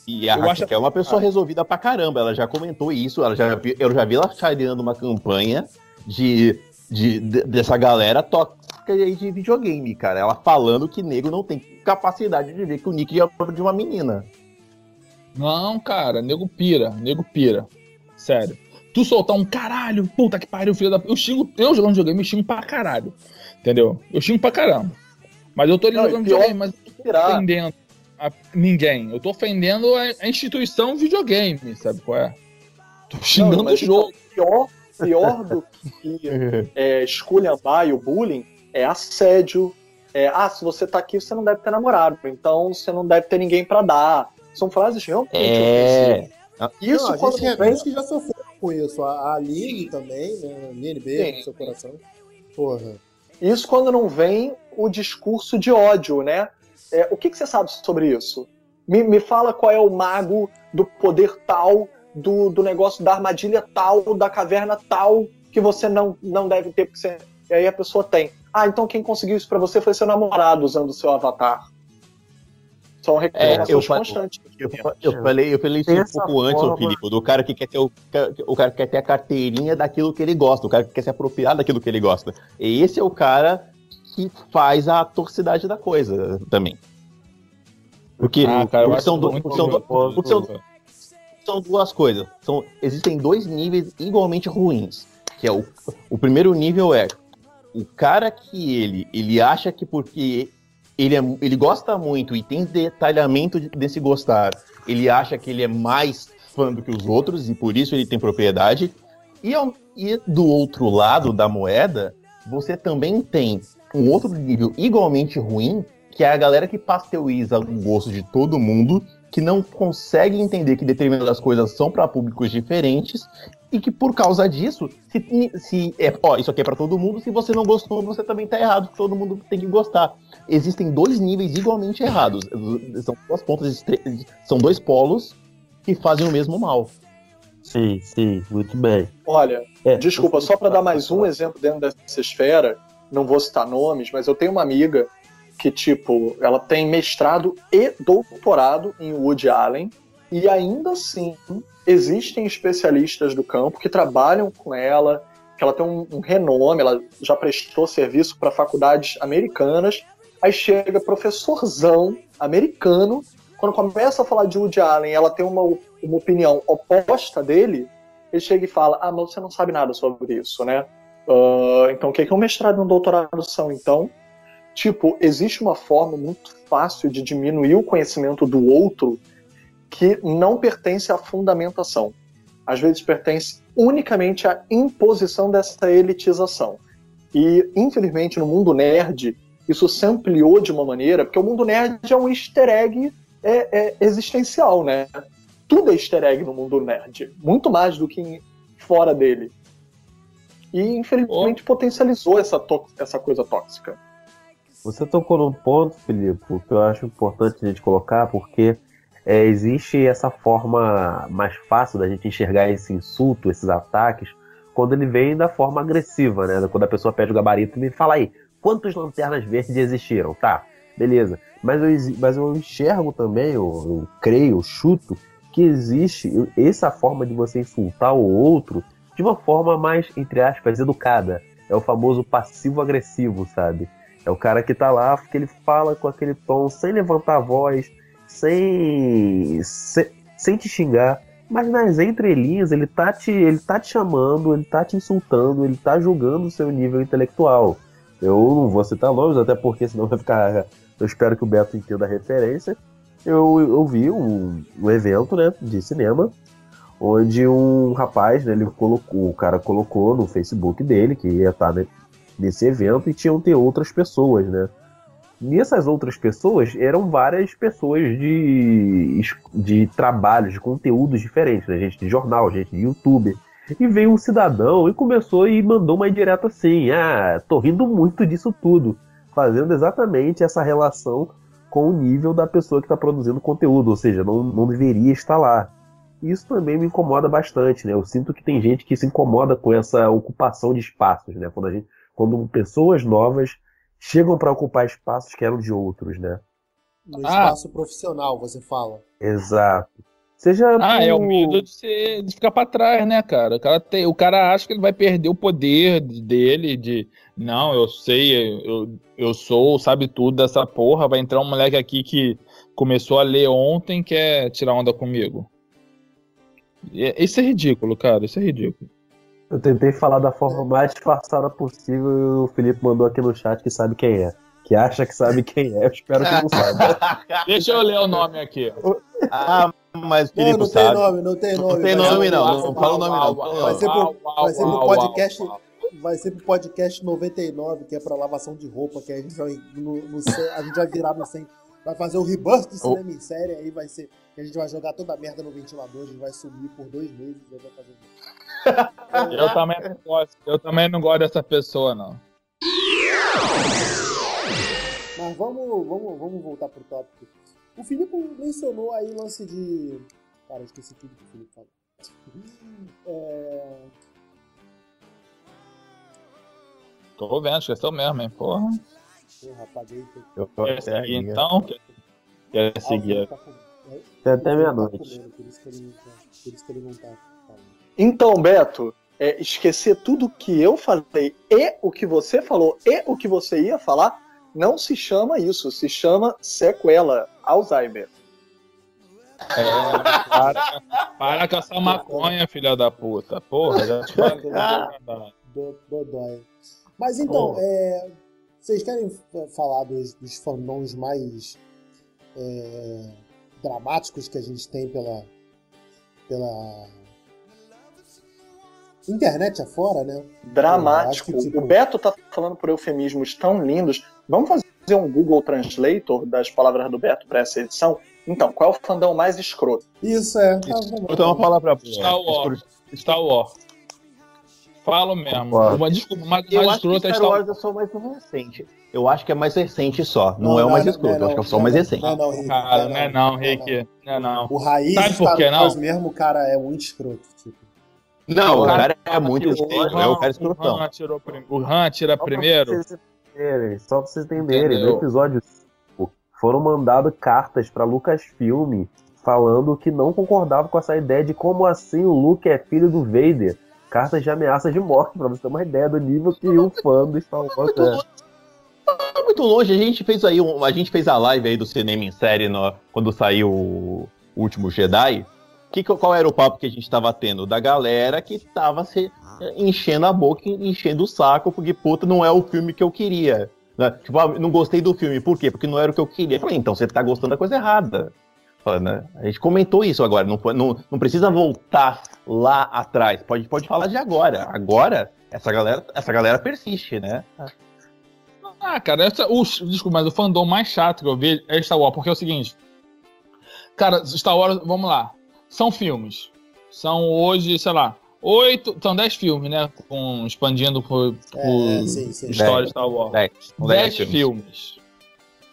E a eu Raquel acho... é uma pessoa resolvida pra caramba. Ela já comentou isso. Ela já, eu já vi ela chareando uma campanha de, de, de, dessa galera tóxica de videogame, cara. Ela falando que negro não tem capacidade de ver que o Nick é de uma menina. Não, cara, nego pira, nego pira. Sério. Tu soltar um caralho, puta que pariu, filho da. Eu xingo, eu jogando videogame, eu xingo pra caralho. Entendeu? Eu xingo pra caramba. Mas eu tô ali não, jogando videogame, mas eu tô ofendendo a ninguém. Eu tô ofendendo a, a instituição videogame, sabe qual é? Tô xingando não, o jogo. Pior, pior do que é, esculhambar e o bullying é assédio. É, ah, se você tá aqui, você não deve ter namorado, então você não deve ter ninguém para dar. São frases realmente é... Isso não, a gente tem vem... que já sofreu com isso. A Aline também, né? Beijo no seu coração. Porra. Isso quando não vem o discurso de ódio, né? É, o que, que você sabe sobre isso? Me, me fala qual é o mago do poder tal, do, do negócio da armadilha tal, da caverna tal, que você não, não deve ter, porque você... E aí a pessoa tem. Ah, então quem conseguiu isso pra você foi seu namorado usando o seu avatar. São reclamações eu fa- constantes. Eu, fa- eu falei, eu falei isso um pouco antes, forma- Filipe, do cara que quer ter o, o cara que quer ter a carteirinha daquilo que ele gosta, o cara que quer se apropriar daquilo que ele gosta. E esse é o cara que faz a torcidade da coisa também. Porque, Ah, cara, eu porque acho são, do- muito porque são, do- perigoso, porque são, cara. são duas coisas. São, existem dois níveis igualmente ruins. Que é o, o primeiro nível é o cara que ele, ele acha que porque ele, é, ele gosta muito e tem detalhamento de- desse gostar, ele acha que ele é mais fã do que os outros e por isso ele tem propriedade. E, e do outro lado da moeda, você também tem um outro nível igualmente ruim, que é a galera que pasteuriza o gosto de todo mundo, que não consegue entender que determinadas coisas são para públicos diferentes e que por causa disso, se, se é, ó, isso aqui é para todo mundo, se você não gostou, você também tá errado, todo mundo tem que gostar. Existem dois níveis igualmente errados, são duas pontas, são dois polos que fazem o mesmo mal. Sim, sim, muito bem. Olha, É, desculpa, só para dar mais um exemplo dentro dessa esfera, não vou citar nomes, mas eu tenho uma amiga que, tipo, ela tem mestrado e doutorado em Woody Allen, e ainda assim existem especialistas do campo que trabalham com ela, que ela tem um, um renome, ela já prestou serviço para faculdades americanas, aí chega professorzão americano, quando começa a falar de Woody Allen, ela tem uma, uma opinião oposta dele, ele chega e fala: Ah, mas você não sabe nada sobre isso, né? Ah, então, o que, que um mestrado e um doutorado são? Então, tipo, existe uma forma muito fácil de diminuir o conhecimento do outro que não pertence à fundamentação. Às vezes pertence unicamente à imposição dessa elitização. E, infelizmente, no mundo nerd, isso se ampliou de uma maneira, porque o mundo nerd é um easter egg é, é existencial, né? Tudo é easter egg no mundo nerd. Muito mais do que em- fora dele. E, infelizmente, potencializou essa, essa coisa tóxica. Você tocou num ponto, Felipe, que eu acho importante a gente colocar, porque é, existe essa forma mais fácil da gente enxergar esse insulto, esses ataques, quando ele vem da forma agressiva, né? Quando a pessoa pede o gabarito e me fala aí, quantas lanternas verdes existiram? Tá, beleza. Mas eu, mas eu enxergo também, eu, eu creio, eu chuto, que existe essa forma de você insultar o outro de uma forma mais, entre aspas, educada. É o famoso passivo-agressivo, sabe? É o cara que tá lá, que ele fala com aquele tom, sem levantar a voz, sem, sem, te xingar. Mas nas entrelinhas ele tá, te, ele tá te chamando, ele tá te insultando, ele tá julgando o seu nível intelectual. Eu não vou citar nomes, até porque senão vai ficar. Eu espero que o Beto entenda a referência. Eu, eu vi um, um evento né, de cinema onde um rapaz, né, ele colocou, o cara colocou no Facebook dele que ia estar né, nesse evento e tinham ter outras pessoas, né? Nessas outras pessoas eram várias pessoas de, de trabalhos, de conteúdos diferentes, né? gente de jornal, gente de YouTube. E veio um cidadão e começou e mandou uma indireta assim: Ah, tô rindo muito disso tudo. Fazendo exatamente essa relação com o nível da pessoa que está produzindo conteúdo, ou seja, não, não deveria estar lá. Isso também me incomoda bastante, né? Eu sinto que tem gente que se incomoda com essa ocupação de espaços, né? Quando, gente, quando pessoas novas chegam para ocupar espaços que eram de outros, né? No Ah. espaço profissional, você fala. Exato. Seja Ah, por- é o medo de, ser, de ficar pra trás, né, cara? O cara, tem, o cara acha que ele vai perder o poder dele de. Não, eu sei, eu, eu sou, sabe tudo dessa porra. Vai entrar um moleque aqui que começou a ler ontem e quer tirar onda comigo. E- Isso é ridículo, cara. Isso é ridículo. Eu tentei falar da forma mais disfarçada possível e o Felipe mandou aqui no chat que sabe quem é. Que acha que sabe quem é. Eu espero que não saiba. Deixa eu ler o nome aqui. Ah, mas o Não, Felipe não tem sabe. nome, não tem nome. Não tem nome, não. Não fala o nome, não. Vai ser pro, vai ser pro podcast. Vai ser pro podcast 99, que é pra lavação de roupa, que a gente vai, no, no a gente vai virar no 100. Vai fazer o rebirth do cinema em série, aí vai ser. que A gente vai jogar toda a merda no ventilador, a gente vai sumir por dois meses e vai fazer. Eu também não gosto. Eu também não gosto dessa pessoa, não. Mas vamos, vamos, vamos voltar pro tópico. O Filipe mencionou aí o lance de. Cara, eu esqueci tudo que o Filipe falou. É... Tô vendo, esqueceu mesmo, hein? Porra. Porra, apaguei. Eu Quer seguir então? Quer, quer seguir? Tá com- é, Até- tá meia-noite. tá, por isso que ele não tá falando. Então, Beto, é, esquecer tudo que eu falei e o que você falou e o que você ia falar não se chama isso, se chama sequela, Alzheimer. É, para, para com essa maconha, filha da puta. Porra, já te falei. Dodói. Mas então, é, vocês querem falar dos, dos fandoms mais é, dramáticos que a gente tem pela, pela internet afora, né? Dramático. Eu que, tipo- O Beto tá falando por eufemismos tão lindos. Vamos fazer um Google Translator das palavras do Beto para essa edição? Então, qual é o fandom mais escroto? Isso é. Tá. Vou dar uma palavra boa. Star Wars. Star Wars. Falo mesmo. Uma desculpa, mas Eu mais acho que escroto é Star Wars é só mais um recente. Eu acho que é mais recente só. Não, é o mais escroto, eu acho que é só o mais recente. Não, não, Rick, Cara, não é não, Rick. Não é não. O raiz Sabe por Star que Wars não? mesmo, cara é muito escroto. Tipo. Não, o Cara, cara é muito escroto, é o cara O escrotão. O Han tira primeiro. Só pra vocês entenderem, só pra vocês entenderem, Entendeu? no episódio 5, foram mandadas cartas pra Lucasfilm falando que não concordava com essa ideia de como assim o Luke é filho do Vader. Cartas de ameaça de morte, pra você ter uma ideia do nível que o fã do Star Wars Muito é. longe. Tá muito longe. A gente fez aí, um- a gente fez a live aí do cinema em série no- quando saiu o último Jedi. Que, qual era o papo que a gente tava tendo? Da galera que tava se eh, enchendo a boca, enchendo o saco, porque, puta, não é o filme que eu queria. Né? Tipo, ah, não gostei do filme. Por quê? Porque não era o que eu queria. Eu falei, então você tá gostando da coisa errada. Né? A gente comentou isso agora. Não, não, não precisa voltar lá atrás. Pode, pode falar de agora. Agora, essa galera, essa galera persiste, né? Ah, cara, essa, o, desculpa, mas o fandom mais chato que eu vejo é Star Wars, porque é o seguinte. Cara, Star Wars, vamos lá. São filmes. São hoje, sei lá, oito. São dez filmes, né? Com, expandindo por, por É, sim, sim. história de Star Wars. Dez. Dez dez filmes.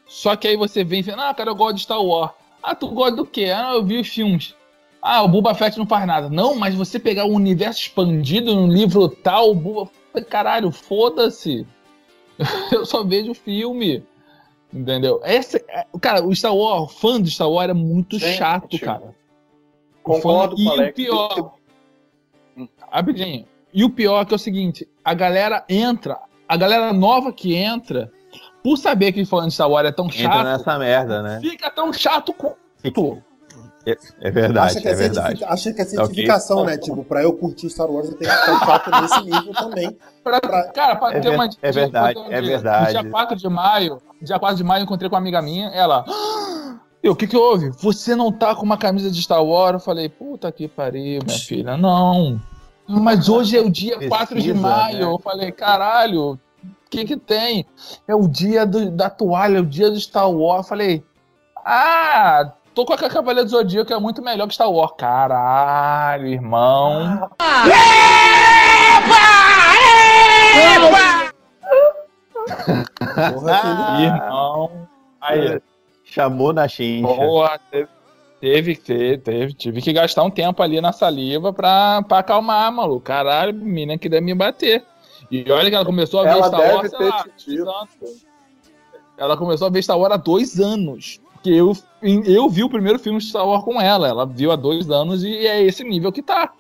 Só que aí você vem e fala, ah, cara, eu gosto de Star Wars. Ah, tu gosta do quê? Ah, eu vi os filmes. Ah, o Boba Fett não faz nada. Não, mas você pegar o universo expandido no livro tal, o Boba... Caralho, foda-se. Eu só vejo o filme. Entendeu? Esse, é- cara, o Star Wars, o fã do Star Wars era muito Gente, chato, cara. Concordo com e o Alex. o pior. Rapidinho. E o pior é que é o seguinte: a galera entra, a galera nova que entra, por saber que fã de Star Wars é tão Entra chato, nessa merda, né? fica tão chato quanto. É verdade, acha que é é, verdade. acha que é Ok. certificação, né? Tipo, pra eu curtir Star Wars, eu tenho que ficar chato nesse nível também. Pra- Pra- cara, pra É ter ver- uma é verdade, é verdade. Dia 4 de maio, dia 4 de maio, eu encontrei com uma amiga minha, ela. "Ah, Eu, o que que houve? Você não tá com uma camisa de Star Wars? Eu falei, puta que pariu, minha filha, não. Mas hoje é o dia 4 de Precisa, maio. né? Eu falei, caralho, o que que tem? É o dia do- da toalha, é o dia do Star Wars. Eu falei, ah, tô com a Cavaleira do Zodíaco, que é muito melhor que Star Wars. Caralho, irmão. Porra, Irmão. Aí, Chamou na chincha. Boa, teve, teve que ter, teve, tive que gastar um tempo ali na saliva pra, pra acalmar, maluco. Caralho, menina queria me bater. E olha que ela começou a ver Ela Star deve Wars, sei ter lá, te. Ela começou a ver Star Wars há dois anos. Que eu, eu vi o primeiro filme de Star Wars com ela. Ela viu há dois anos e é esse nível que tá.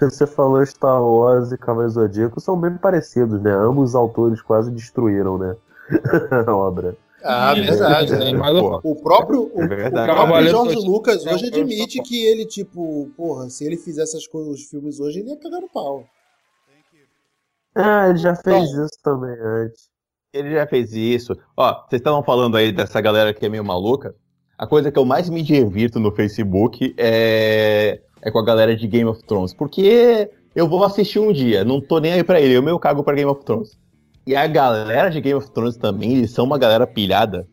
Você falou Star Wars e Cavaleiro Zodíaco são bem parecidos, né? Ambos os autores quase destruíram, né? a obra. Ah, Isso, verdade. né? mas Pô, O próprio, o, É o verdade. próprio Cavaleiro George Zodíaco Lucas é hoje um- admite que ele, tipo, porra, se ele fizesse as coisas, os filmes hoje, ele ia cagar no pau. Ah, ele já fez isso também antes. Ele já fez isso. Ó, vocês estavam falando aí dessa galera que é meio maluca. A coisa que eu mais me divirto no Facebook é, é com a galera de Game of Thrones. Porque eu vou assistir um dia, não tô nem aí pra ele, eu meio cago pra Game of Thrones. E a galera de Game of Thrones também, eles são uma galera pilhada.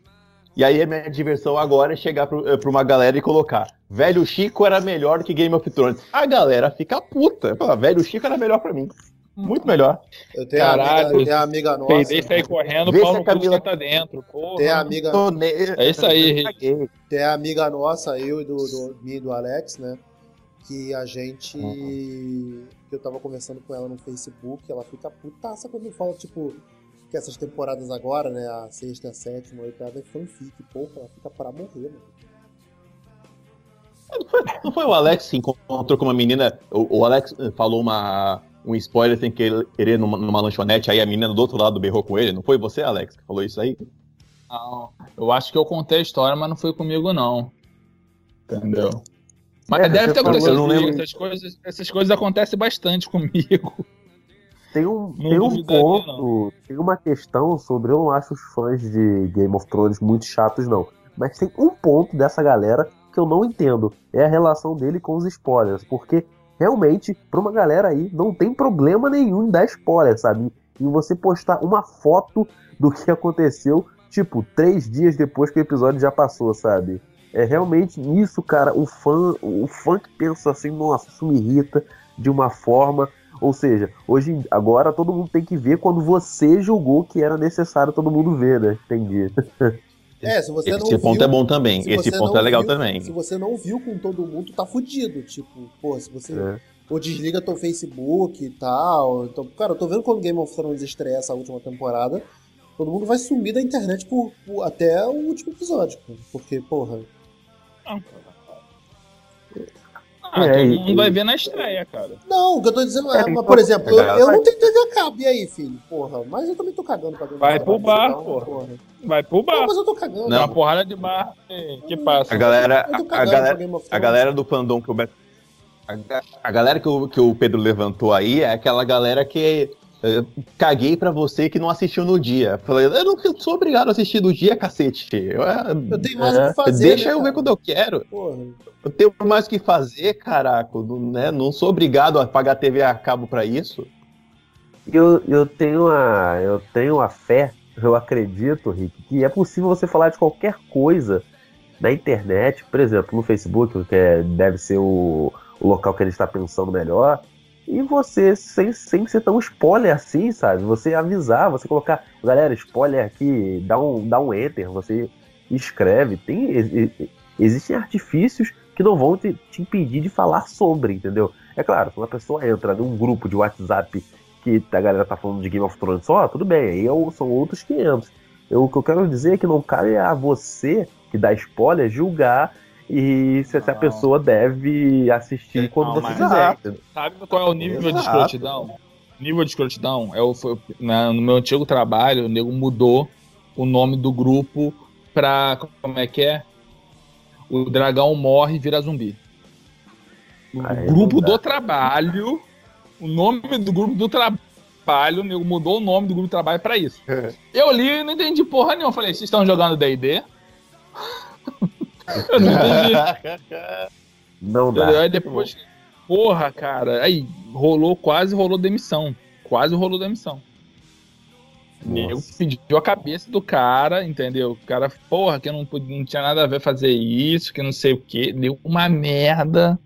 E aí a minha diversão agora é chegar pro- eh, pra uma galera e colocar Velho Chico era melhor que Game of Thrones. A galera fica puta. Fala, Velho Chico era melhor pra mim. muito melhor. Eu tenho Caralho, a amiga, tenho a amiga nossa. Peidei sair correndo, Vê se pau a no Camila- tá dentro. Porra. Tem a amiga, É isso aí, tem a amiga nossa, eu e do, do, e do Alex, né? Que a gente. Que eu tava conversando com ela no Facebook, ela fica putaça quando eu falo, tipo, que essas temporadas agora, né? A sexta, a sétima, a oitava é fanfic, porra, ela fica pra morrer, mano. Não foi o Alex que encontrou com uma menina. O, o Alex eh, falou uma, um spoiler sem querer numa, numa lanchonete, aí a menina do outro lado berrou com ele. Não foi você, Alex, que falou isso aí? Não, eu acho que eu contei a história, mas não foi comigo, não. Entendeu? Mas É, deve ter falou, acontecido eu não comigo. lembro. Essas coisas, essas coisas acontecem bastante comigo. Tem um, Não tem um ponto, tem uma questão sobre. Eu não acho os fãs de Game of Thrones muito chatos, não. Mas tem um ponto dessa galera que eu não entendo. É a relação dele com os spoilers. Porque realmente, pra uma galera aí, não tem problema nenhum em dar spoiler, sabe? Em você postar uma foto do que aconteceu, tipo, três dias depois que o episódio já passou, sabe? É realmente isso, cara. O fã, o fã que pensa assim, nossa, isso me irrita de uma forma. Ou seja, hoje, agora todo mundo tem que ver quando você julgou que era necessário todo mundo ver, né? Entendi. É, se você não Esse ponto viu, é bom também. se Esse ponto não é legal viu- também. Se você não viu com todo mundo, tá fudido. Tipo, pô, se você. É. Ou desliga teu Facebook e tal. Então, cara, eu tô vendo quando Game of Thrones estreia essa última temporada. Todo mundo vai sumir da internet por, por- até o último episódio. Porque, porra. Ah, É, todo e- mundo vai ver na estreia, cara. Não, o que eu tô dizendo é, É, mas, então, por exemplo, eu, galera eu vai- não tenho TV a cabo, e aí, filho? Porra, mas eu também tô cagando pra Vai pro bar, então, porra. Vai pro Não, bar. mas eu tô cagando. Não. uma porrada de bar que, que passa. A galera, Eu a, galera, a galera do fandom que o Beto. A galera que o, que o Pedro levantou aí é aquela galera que. Eh, caguei pra você que não assistiu no dia. Falei, eu não sou obrigado a assistir no dia, cacete. Eu, eh, Eu tenho mais o É, que fazer. deixa né, eu ver quando eu quero. Porra. Eu tenho mais o que fazer, caraca. Não, né? não sou obrigado a pagar TV a cabo pra isso. Eu, eu, tenho a, eu tenho a fé, eu acredito, Rick, que é possível você falar de qualquer coisa na internet, por exemplo, no Facebook, que é- deve ser o, o local que ele está pensando melhor, e você, sem, sem ser tão spoiler assim, sabe? Você avisar, você colocar, galera, spoiler aqui, dá um, dá um enter, você escreve. Tem, existem artifícios que não vão te, te impedir de falar sobre, entendeu? É claro, se uma pessoa entra num grupo de WhatsApp que a galera tá falando de Game of Thrones só, tudo bem, aí são outros 500. Eu, o que eu quero dizer é que não cabe a você, que dá spoiler, julgar e se essa pessoa deve assistir quando Não, você mas- quiser. entendeu? Sabe qual é o nível de Exato. escrotidão? Nível de escrotidão é o, foi, na- no meu antigo trabalho, o nego mudou o nome do grupo pra. Como é que é? O dragão morre e vira zumbi. O Aí grupo do trabalho. O nome do grupo do trabalho, o nego mudou o nome do grupo do trabalho pra isso. Eu li e não entendi porra nenhuma. Eu falei, vocês estão jogando DD? Não dá. Aí depois, porra, cara, aí rolou, quase rolou demissão. Quase rolou demissão. Eu pediu a cabeça do cara, entendeu? O cara, porra, que não, não tinha nada a ver fazer isso, que não sei o que, deu uma merda.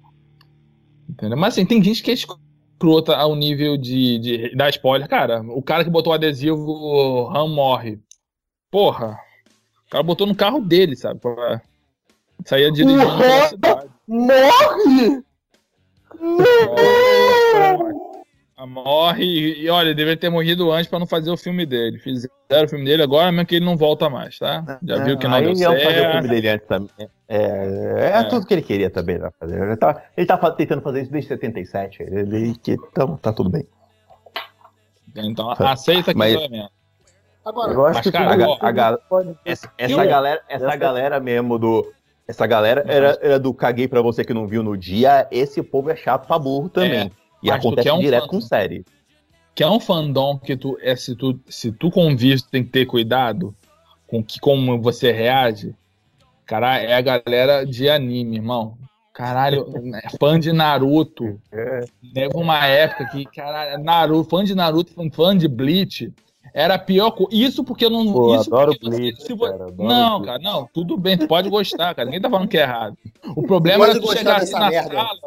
Entendeu? Mas assim, tem gente que é escrota ao nível de, de dar spoiler. Cara, o cara que botou o adesivo Ram morre. Porra, o cara botou no carro dele, sabe? Pra- Saía dirigindo. Morre! Morre, morre e, e, olha, ele deveria ter morrido antes pra não fazer o filme dele. Fizeram o filme dele agora, mesmo que ele não volta mais, tá? Já viu que não Aí deu ia fazer o filme certo. dele antes também. É, é, É. tudo que ele queria também né, fazer. Ele tá, ele tá tentando fazer isso desde 77. Ele, que, então, tá tudo bem. Então aceita que Mas- foi mesmo. Agora, Eu acho que cara, a Essa, galera, Essa- galera mesmo do. Essa galera era, era do caguei pra você que não viu no dia. Esse povo é chato pra burro também. e mas tu acontece quer um direto com série. Que é um fandom que tu, é, se tu, se tu convive, tu tem que ter cuidado com que como você reage. Cara, é a galera de anime, irmão. Caralho, é fã de Naruto. Teve uma época que, caralho, Naruto, fã de Naruto, fã de Bleach, era a pior coisa. Isso porque eu não. Pô, isso adoro porque você- Bleach, se vo- cara, adoro não, Bleach. cara, não, tudo bem, tu pode gostar, cara. Ninguém tá falando que é errado. O problema era tu gostar chegar assim na merda. sala.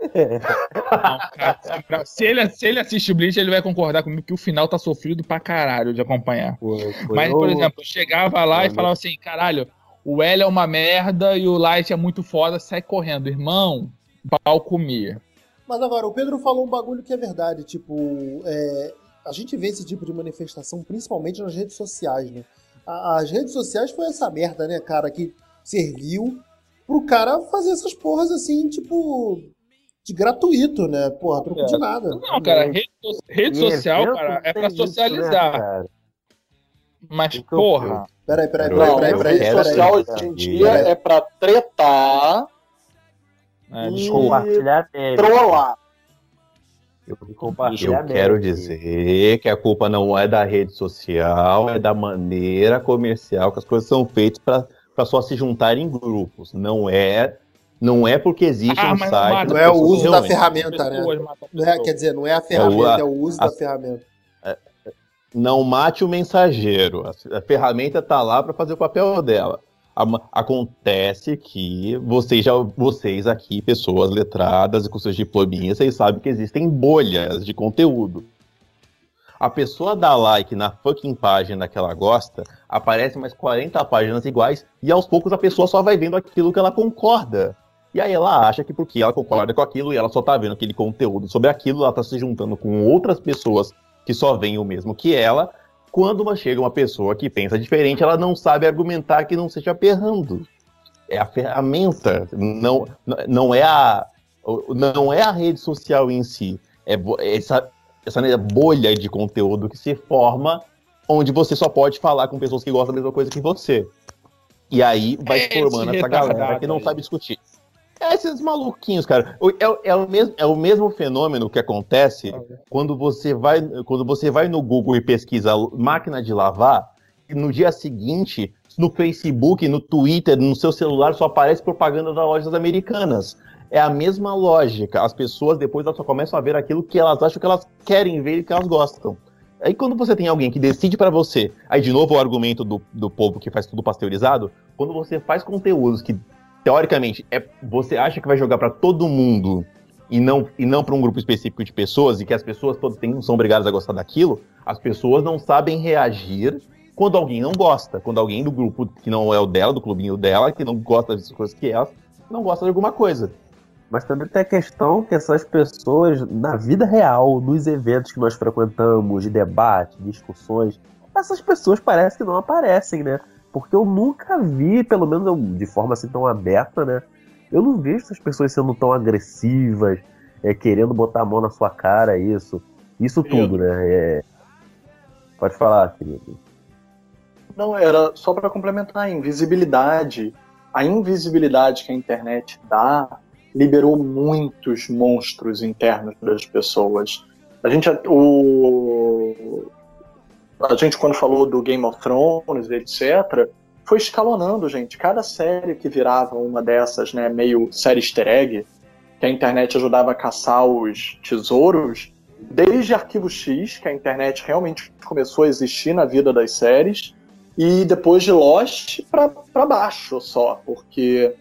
Não, cara, se, ele, se ele assiste Bleach, ele vai concordar comigo que o final tá sofrido pra caralho de acompanhar. Foi- foi Mas, por exemplo, eu chegava lá e Olha. falava assim, caralho, o L é uma merda e o Light é muito foda, sai correndo. Irmão, pau comia. Mas agora, o Pedro falou um bagulho que é verdade. Tipo, é, a gente vê esse tipo de manifestação principalmente nas redes sociais, né? As redes sociais foi essa merda, né, cara, que serviu pro cara fazer essas porras assim, tipo, de gratuito, né? Porra, troco de nada. Não, cara, rede, so- rede social, cara, é pra isso, né, socializar. cara? Mas, porra, Peraí, peraí, peraí, peraí, peraí, rede social hoje em dia é pra tretar é, e desculpa. Compartilhar trollar. Eu vou compartilhar Eu quero dizer que a culpa não é da rede social, é da maneira comercial que as coisas são feitas para só se juntar em grupos. Não é, não é porque existe Ah, um site. mata Não é o uso da realmente- ferramenta, né? Não é, quer dizer, não é a ferramenta, a- é o uso a- da ferramenta. Não mate o mensageiro. A, a ferramenta está lá para fazer o papel dela. Acontece que vocês já, vocês aqui, pessoas letradas e com seus diplominhas, vocês sabem que existem bolhas de conteúdo. A pessoa dá like na fucking página que ela gosta, aparece mais 40 páginas iguais e aos poucos a pessoa só vai vendo aquilo que ela concorda. E aí ela acha que porque ela concorda com aquilo e ela só tá vendo aquele conteúdo sobre aquilo, ela tá se juntando com outras pessoas que só veem o mesmo que ela. Quando uma- chega uma pessoa que pensa diferente, ela não sabe argumentar que não seja perrando. É a ferramenta, não, não, é, a, não é a rede social em si. É é essa, essa bolha de conteúdo que se forma onde você só pode falar com pessoas que gostam da mesma coisa que você. E aí vai É formando esse essa galera que não sabe discutir. É esses maluquinhos, cara. É, o- é o mesmo, é o mesmo fenômeno que acontece quando você vai, quando você vai no Google e pesquisa máquina de lavar, e no dia seguinte, no Facebook, no Twitter, no seu celular, só aparece propaganda das lojas americanas. É a mesma lógica. As pessoas depois elas só começam a ver aquilo que elas acham que elas querem ver e que elas gostam. Aí quando você tem alguém que decide pra você, aí de novo o argumento do, do povo que faz tudo pasteurizado, quando você faz conteúdos que teoricamente é, você acha que vai jogar pra todo mundo e não, e não para um grupo específico de pessoas, e que as pessoas todas têm, são obrigadas a gostar daquilo, as pessoas não sabem reagir quando alguém não gosta, quando alguém do grupo que não é o dela, do clubinho dela, que não gosta das coisas que ela, não gosta de alguma coisa. Mas também tem a questão que essas pessoas, na vida real, nos eventos que nós frequentamos, de debate, discussões, essas pessoas parecem que não aparecem, né? Porque eu nunca vi, pelo menos eu, de forma assim tão aberta, né? Eu não vejo essas pessoas sendo tão agressivas, é, querendo botar a mão na sua cara, isso. Isso Querido. tudo, né? É... Pode falar, querido. Não, era só para complementar a invisibilidade. A invisibilidade que a internet dá liberou muitos monstros internos das pessoas. A gente, o, a gente quando falou do Game of Thrones, etc., foi escalonando, gente. Cada série que virava uma dessas, né, meio série easter egg, que a internet ajudava a caçar os tesouros, desde Arquivo X, que a internet realmente começou a existir na vida das séries, e depois de Lost para baixo só, porque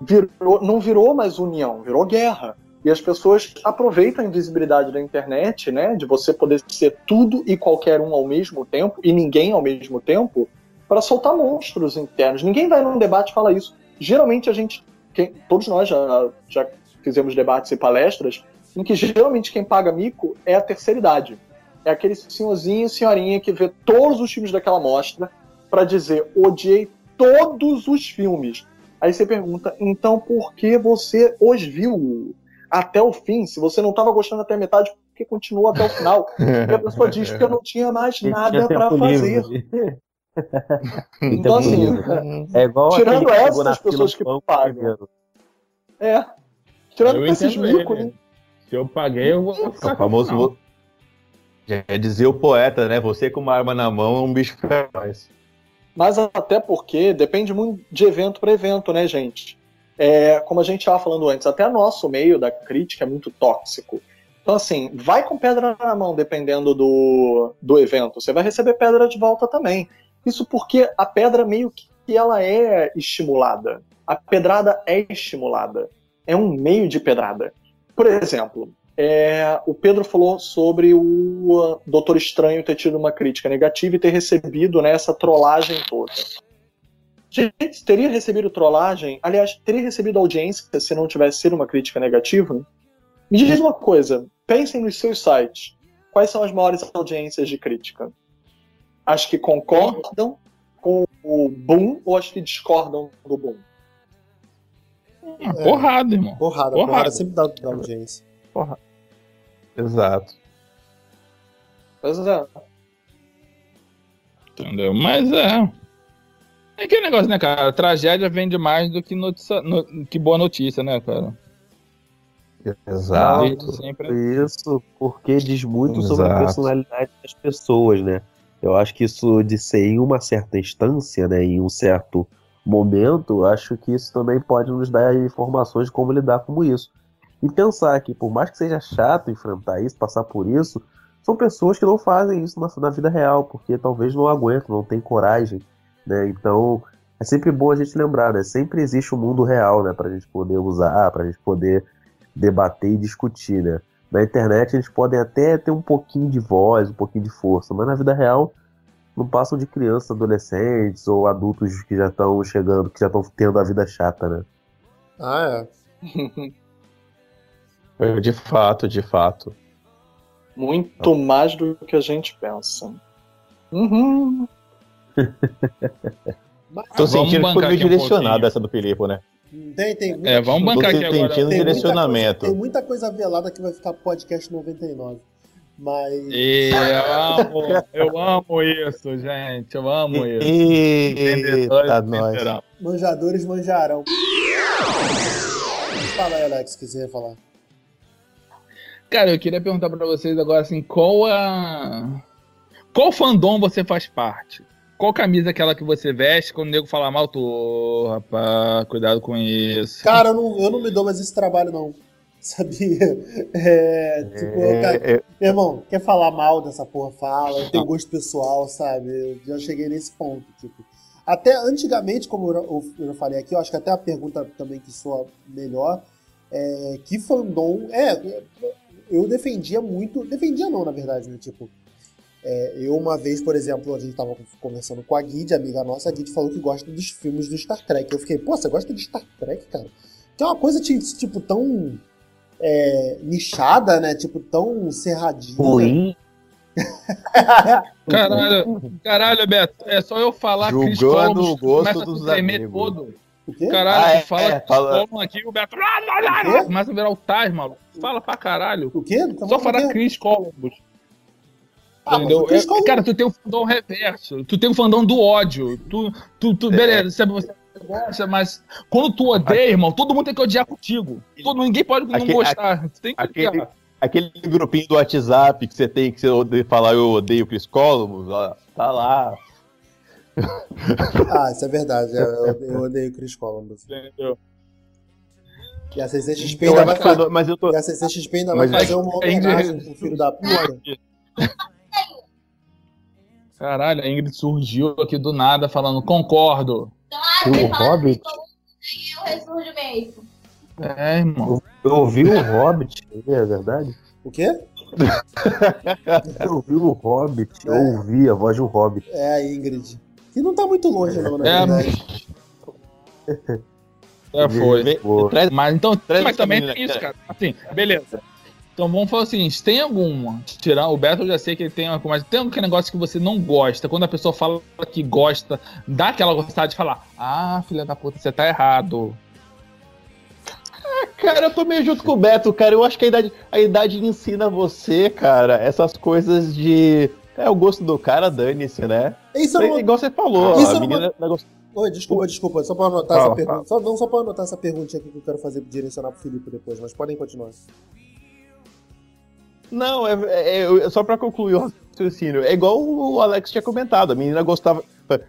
virou, não virou mais união, virou guerra. E as pessoas aproveitam a invisibilidade da internet, né, de você poder ser tudo e qualquer um ao mesmo tempo, e ninguém ao mesmo tempo, para soltar monstros internos. Ninguém vai num debate e fala isso. Geralmente a gente, quem- todos nós já, já fizemos debates e palestras, em que geralmente quem paga mico é a terceira idade. É aquele senhorzinho senhorinha que vê todos os filmes daquela mostra para dizer odiei todos os filmes. Aí você pergunta, então por que você os viu até o fim? Se você não estava gostando até a metade, por que continuou até o final? E a pessoa diz que eu não tinha mais nada para fazer. livre. Então, assim. É igual tirando essas pessoas que pagam. É. Tirando Eu esses micos, ele. né? Se eu paguei, eu vou É o famoso. final. Já dizia o poeta, né? Você com uma arma na mão é um bicho feroz. Mas até porque depende muito de evento para evento, né, gente? É, como a gente estava falando antes, até nosso meio da crítica é muito tóxico. Então, assim, vai com pedra na mão, dependendo do, do evento. Você vai receber pedra de volta também. Isso porque a pedra meio que ela é estimulada. A pedrada é estimulada. É um meio de pedrada. por exemplo, é, o Pedro falou sobre o uh, Doutor Estranho ter tido uma crítica negativa e ter recebido né, essa trollagem toda. Gente, teria recebido trollagem? Aliás, teria recebido audiência se não tivesse sido uma crítica negativa? Me diz uma coisa, pensem nos seus sites. Quais são as maiores audiências de crítica? As que concordam com o boom ou as que discordam do boom? Ah, porrada, irmão. Porrada, Porrada. porrada sempre dá, dá audiência. Exato. Pois é. Entendeu? Mas é. É aquele negócio, né, cara? Tragédia vende mais do que, notícia, no- que boa notícia, né, cara? Exato. Sempre. Isso porque diz muito sobre a Exato. personalidade das pessoas, né? Eu acho que isso de ser em uma certa instância, né, em um certo momento, acho que isso também pode nos dar informações de como lidar com isso. E pensar que, por mais que seja chato enfrentar isso, passar por isso, são pessoas que não fazem isso na, na vida real, porque talvez não aguentam, não têm coragem, né? Então, é sempre bom a gente lembrar, né? Sempre existe o mundo real, né, pra gente poder usar, pra gente poder debater e discutir, né? Na internet eles podem até ter um pouquinho de voz, um pouquinho de força, mas na vida real não passam de crianças, adolescentes ou adultos que já estão chegando, que já estão tendo a vida chata, né? Ah, é. De fato, de fato. Muito mais do que a gente pensa. Uhum. Mas- Tô sentindo que foi meio um direcionada pouquinho. essa do Filipe, né? Tem, tem. É, vamos Tô bancar aqui agora. tem muita direcionamento. coisa- tem muita coisa velada que vai ficar podcast 99. Mas. E eu amo, eu amo isso, gente. Eu amo isso. Eita, Tá nós. Manjadores manjarão. Fala aí, Alex, que você ia falar. Cara, eu queria perguntar pra vocês agora assim, qual a. Qual fandom você faz parte? Qual camisa é aquela que você veste quando o nego fala mal? Tu, rapaz, cuidado com isso. Cara, eu não, eu não me dou mais esse trabalho, não. Sabia? É, tipo, cara, É, é, meu irmão, quer falar mal dessa porra, fala. Eu tenho gosto pessoal, sabe? Eu já cheguei nesse ponto, tipo. Até antigamente, como eu, eu- eu falei aqui, eu acho que até a pergunta também que soa melhor é que fandom. É, eu defendia muito. Defendia não, na verdade, né? Tipo. É, eu uma vez, por exemplo, a gente tava conversando com a Guide, amiga nossa, a Guide falou que gosta dos filmes do Star Trek. Eu fiquei, pô, você gosta de Star Trek, cara? Que é uma coisa, ti- tipo, tão é, nichada, né? Tipo, tão cerradinha. Ruim. Caralho, caralho, Beto, é só eu falar Chris Julgando Columbus, o gosto começa a dos amigos. todo. O quê? Caralho, Ah, é, tu fala é, Chris fala- Columbus aqui, o Beto lá, lá, lá, O começa a virar o Taz, maluco. Fala pra caralho. O quê? Tá Só falar? Chris Columbus. Ah, Entendeu? Chris É, Cara, tu tem o fandom reverso. Tu tem o fandom do ódio. Tu, tu, tu beleza, sabe, você gosta, mas quando tu odeia, irmão, todo mundo tem que odiar contigo. Todo, ninguém pode não Aquele- gostar. Tu tem que aquele, odiar. aquele grupinho do WhatsApp que você tem que você odeia, falar eu odeio o Chris Columbus, ó, tá lá. Ah, isso é verdade. Eu, eu- eu odeio o Chris Columbus. Entendeu? E a CCXP Eu ainda vai eu fazer. mas eu tô. E a CCXP ainda vai Mas fazer uma homenagem pro filho da puta. Caralho, a Ingrid surgiu aqui do nada falando, concordo. O Hobbit. Eu mesmo. É, irmão. Eu ouvi o Hobbit, é verdade? O quê? Eu ouvi o Hobbit, eu É. ouvi a voz um Hobbit. É a Ingrid. Que não tá muito longe, não, na É. Já foi. Mas então, Traz mas também tem isso, cara. Assim, beleza. Então vamos falar assim, tem alguma, tirar o Beto eu já sei que ele tem uma mas tem algum negócio que você não gosta, quando a pessoa fala que gosta, dá aquela gostada de falar, ah, filha da puta, você tá errado. Cara, eu tô meio junto com o Beto, cara. Eu acho que a idade, a idade ensina você, cara, essas coisas de. É o gosto do cara, dane-se, né? Isso é uma... Igual você falou, Isso a é uma- menina negócio- Oi, desculpa, desculpa. Só pra anotar Fala, essa pergunta. Só, não, só pra anotar essa pergunta aqui que eu quero fazer direcionar pro Felipe depois, mas podem continuar. Não, é, é- é só pra concluir o raciocínio. É igual o Alex tinha comentado. A menina gostava.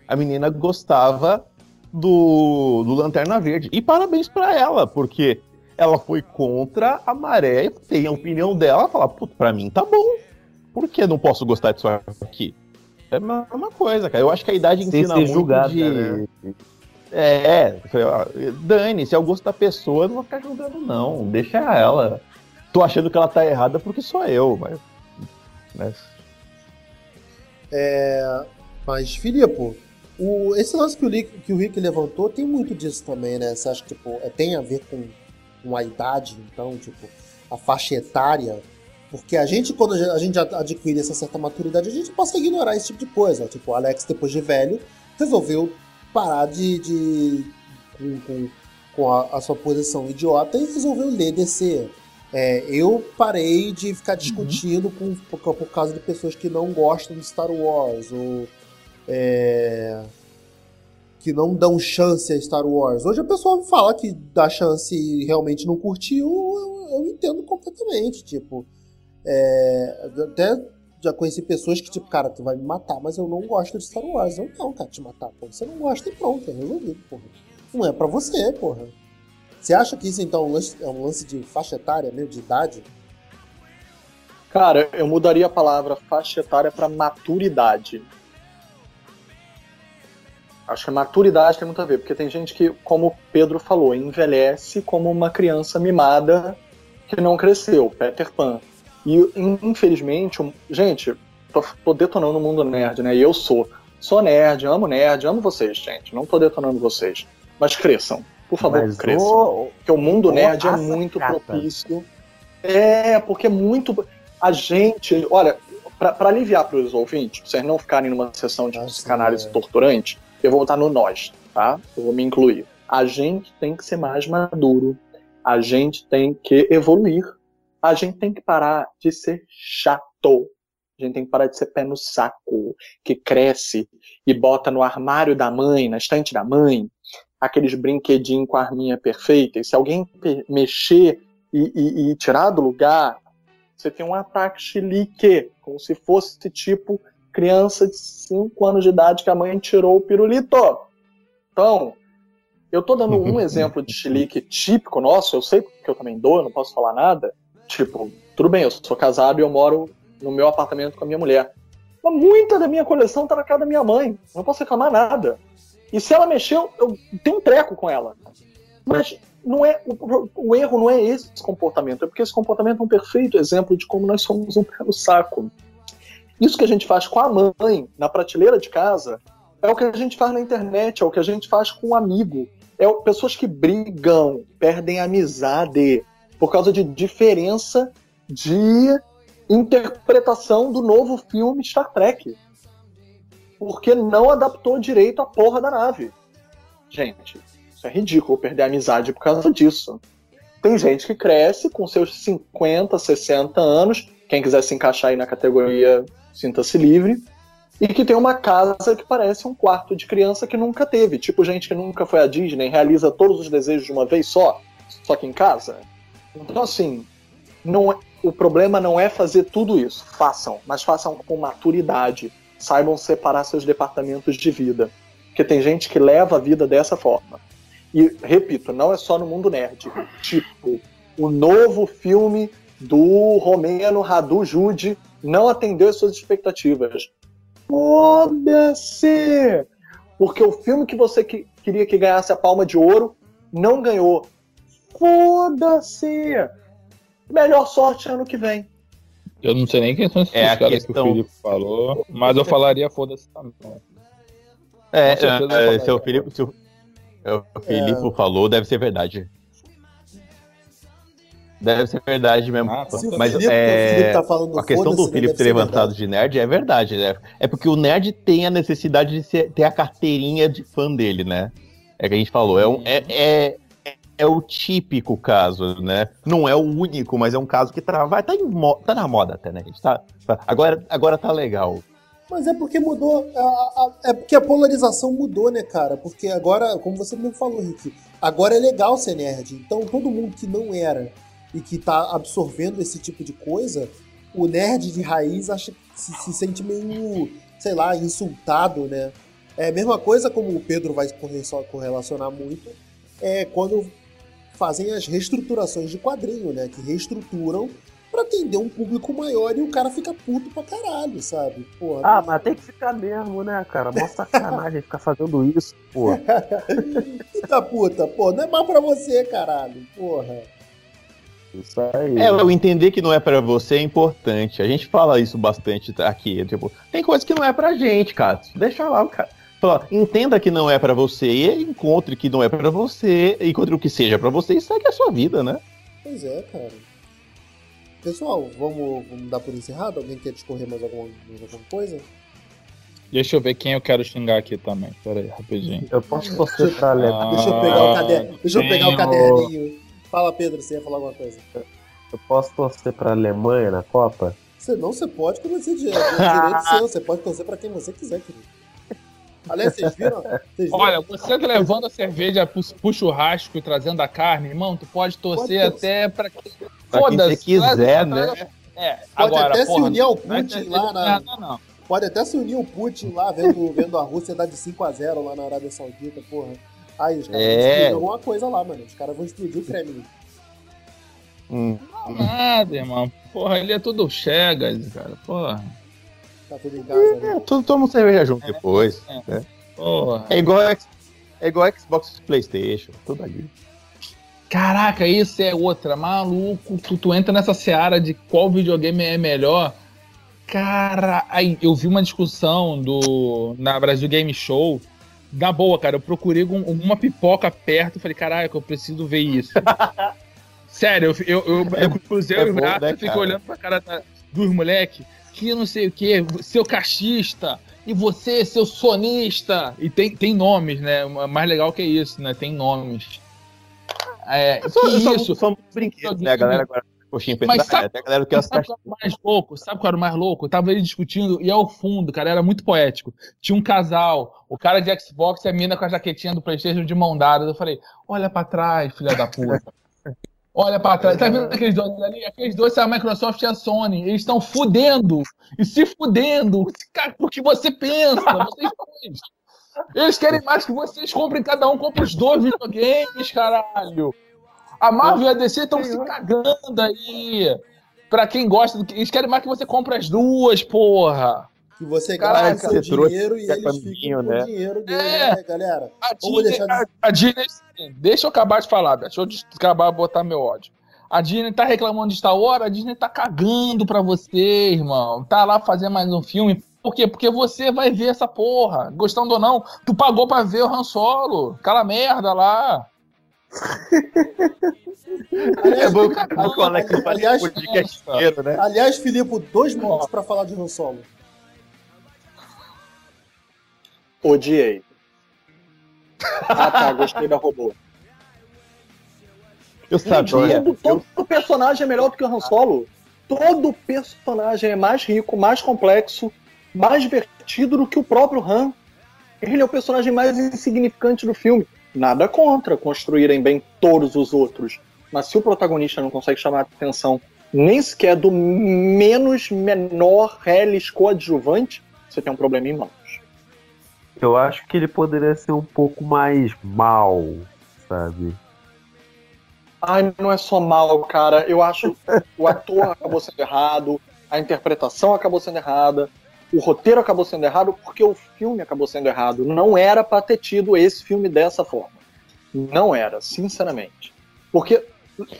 A menina gostava do, do Lanterna Verde. E parabéns pra ela, porque ela foi contra a maré, tem a opinião dela, fala, puta, pra mim tá bom. Por que não posso gostar disso aqui? É a mesma coisa, cara. Eu acho que a idade Sem ensina muito julgada, de... né? É, é, dane, se é o gosto da pessoa, não vou ficar julgando, não. Deixa ela. Tô achando que ela tá errada porque sou eu, mas. Né? Mas, Filipe, o, esse lance que o, Rick, que o Rick levantou tem muito disso também, né? Você acha que tipo, é- tem a ver com, com a idade, então, tipo, a faixa etária? Porque a gente, quando a gente adquire essa certa maturidade, a gente passa a ignorar esse tipo de coisa. Tipo, o Alex, depois de velho, resolveu parar de. de com, com, com a, a sua posição idiota e resolveu ler DC. É, eu parei de ficar discutindo com, por, por causa de pessoas que não gostam de Star Wars ou é, que não dão chance a Star Wars. Hoje a pessoa fala que dá chance e realmente não curtiu, eu, eu entendo completamente. Tipo, é, até já conheci pessoas que, tipo, cara, tu vai me matar, mas eu não gosto de Star Wars. Eu não, cara, te matar, pô. Você não gosta e pronto, é resolvido, porra. Não é pra você, porra. Você acha que isso então é um lance, é um lance de faixa etária, meio de idade? Cara, eu mudaria a palavra faixa etária pra maturidade. Acho que a maturidade tem muito a ver, porque tem gente que, como o Pedro falou, envelhece como uma criança mimada que não cresceu, Peter Pan. E, infelizmente, gente, tô, tô detonando o mundo nerd, né? E eu sou. Sou nerd, amo nerd, amo vocês, gente. Não tô detonando vocês. Mas cresçam. Por favor, Mas cresçam. ô, Porque o mundo Ô, nerd é muito chata. propício. É, porque é muito. A gente. Olha, pra aliviar para os ouvintes, pra vocês não ficarem numa sessão de psicanálise é. torturante, eu vou botar no nós, tá? Eu vou me incluir. A gente tem que ser mais maduro. A gente tem que evoluir. A gente tem que parar de ser chato. A gente tem que parar de ser pé no saco, que cresce e bota no armário da mãe, na estante da mãe, aqueles brinquedinhos com a arminha perfeita. E se alguém mexer e, e- e tirar do lugar, você tem um ataque chilique, como se fosse tipo criança de 5 anos de idade que a mãe tirou o pirulito. Então, eu tô dando um exemplo de chilique típico nosso, eu sei que eu também dou, eu não posso falar nada. Tipo, tudo bem, eu sou casado e eu moro no meu apartamento com a minha mulher. Mas muita da minha coleção tá na casa da minha mãe. Não posso reclamar nada. E se ela mexeu, eu tenho um treco com ela. Mas não é o, o erro não é esse comportamento, é porque esse comportamento é um perfeito exemplo de como nós somos um pé no saco. Isso que a gente faz com a mãe na prateleira de casa é o que a gente faz na internet, é o que a gente faz com um amigo. É pessoas que brigam, perdem amizade por causa de diferença de interpretação do novo filme Star Trek. Porque não adaptou direito a porra da nave. Gente, isso é ridículo perder a amizade por causa disso. Tem gente que cresce com seus 50, 60 anos, quem quiser se encaixar aí na categoria, sinta-se livre, e que tem uma casa que parece um quarto de criança que nunca teve. Tipo gente que nunca foi à Disney, realiza todos os desejos de uma vez só, só que em casa. Então, assim, não é- o problema não é fazer tudo isso. Façam, mas façam com maturidade. Saibam separar seus departamentos de vida. Porque tem gente que leva a vida dessa forma. E, repito, não é só no mundo nerd. Tipo, o novo filme do Romeno Radu Jude não atendeu as suas expectativas. Foda-se! Porque o filme que você que- queria que ganhasse a palma de ouro não ganhou. Foda-se! Melhor sorte ano que vem. Eu não sei nem quem são esses É caras que questão- o Felipe falou, mas eu falaria foda-se também. É, é, falaria. se o Felipe, se o, é, o Felipe falou, deve ser verdade. Deve ser verdade mesmo. Ah, Mas Felipe, é, o Felipe tá falando a questão do foda-se, Felipe deve ter ser levantado verdade. de nerd é verdade, né? É porque o nerd tem a necessidade de ser- ter a carteirinha de fã dele, né? É que a gente falou, é, um, é, é, é o típico caso, né? Não é o único, mas é um caso que tá, vai, tá, mo- tá na moda até, né? Tá, tá- agora, agora tá legal. Mas é porque mudou. a- a- é porque a polarização mudou, né, cara? Porque agora, como você mesmo falou, Rick, agora é legal ser nerd. Então todo mundo que não era e que tá absorvendo esse tipo de coisa, o nerd de raiz acha, se, se sente meio, sei lá, insultado, né? É a mesma coisa como o Pedro vai correlacionar muito, é quando fazem as reestruturações de quadrinho, né? Que reestruturam pra atender um público maior e o cara fica puto pra caralho, sabe? Porra, Ah, mas tem que ficar mesmo, né, cara? Mó sacanagem ficar fazendo isso, pô. Filho da puta, pô, não é mais pra você, caralho, porra. Isso aí. É, eu entender que não é pra você é importante. A gente fala isso bastante aqui. Tipo, tem coisa que não é pra gente, cara. Deixa lá, cara. Fala, entenda que não é pra você, e encontre que não é pra você, encontre o que seja pra você e segue a sua vida, né? Pois é, cara. Pessoal, vamos, vamos dar por encerrado? Alguém quer discorrer mais alguma, mais alguma coisa? Deixa eu ver quem eu quero xingar aqui também. Pera aí, rapidinho. Eu posso torcer pra Alemanha. Deixa eu pegar o Ah, caderno. Deixa eu pegar o caderninho. Fala, Pedro, você ia falar alguma coisa? Eu posso torcer pra Alemanha na Copa? Você não, você pode quando você direito, direito seu. Você pode torcer pra quem você quiser, querido. Aliás, vocês viram? Vocês viram? Olha, você tá levando a cerveja pro, pro churrasco e trazendo a carne, irmão, tu pode torcer Pode até pra quem Pra quem você quiser, né? É, Pode agora, até se unir ao é Putin que- lá na- Não, não, não. Pode até se unir o Putin lá, vendo, vendo a Rússia dar de 5x0 lá na Arábia Saudita, porra. Aí, os caras É. vão explodir alguma coisa lá, mano. Os caras vão explodir o Kremlin. Hum. Não, nada, irmão. Porra, ele é tudo chegas, cara. Porra. Tá tudo em casa, né? É, tudo toma cerveja junto depois. Porra. É igual, X- é igual Xbox e Playstation, tudo ali. Caraca, isso é outra. Maluco, tu, tu entra nessa seara de qual videogame é melhor. Cara, aí eu vi uma discussão do na Brasil Game Show. Na boa, cara, eu procurei um- uma pipoca perto e falei, caraca, eu preciso ver isso. Sério, eu, eu, eu, eu cruzei é os bom, braços né, e fiquei cara? olhando pra cara da- dos moleque que não sei o que, seu cachista, e você, seu sonista. E tem, tem nomes, né? O Mais legal que isso, né? Tem nomes. É, que Só, só, isso? só brinquedo, né? Galera agora coxinha Mas sabe- até a galera que Sabe qual era o mais louco? Sabe qual era o mais louco? Tava ele discutindo e ao fundo, cara, era muito poético. Tinha um casal, o cara de Xbox e a mina com a jaquetinha do Playstation de mão dada. Eu falei, olha pra trás, filha da puta. Olha pra trás. Tá vendo aqueles dois ali? Aqueles dois são a Microsoft e a Sony. Eles estão fudendo e se fudendo. Cara, porque você pensa, vocês dois. Eles querem mais que vocês comprem, cada um compra os dois videogames, caralho. A Marvel e a DC estão se cagando aí. Pra quem gosta do que. Eles querem mais que você compre as duas, porra. Que você Caraca, gasta o seu dinheiro e esse eles ficam com né? dinheiro dele, É. né, galera? A Disney, deixar de- a, a Disney, deixa eu acabar de falar, deixa eu acabar de botar meu ódio. A Disney tá reclamando de Star Wars, a Disney tá cagando pra você, irmão. Tá lá fazendo mais um filme. Por quê? Porque você vai ver essa porra. Gostando ou não, tu pagou pra ver o Han Solo. Aquela merda lá. É bom que o Alex faz aliás, podcast inteiro, né? Aliás, Filipe, dois minutos pra falar de Han Solo. Odiei. Ah tá, gostei da robô. Eu sabia. Todo, todo personagem é melhor do que o Han Solo. Todo personagem é mais rico, mais complexo, mais divertido do que o próprio Han. Ele é o personagem mais insignificante do filme. Nada contra construírem bem todos os outros. Mas se o protagonista não consegue chamar a atenção nem sequer do menos menor reles coadjuvante, você tem um problema em mãos. Eu acho que ele poderia ser um pouco mais mal, sabe? Ai, não é só mal, cara. Eu acho o ator acabou sendo errado, a interpretação acabou sendo errada, o roteiro acabou sendo errado porque o filme acabou sendo errado. Não era pra ter tido esse filme dessa forma. Não era, sinceramente. Porque,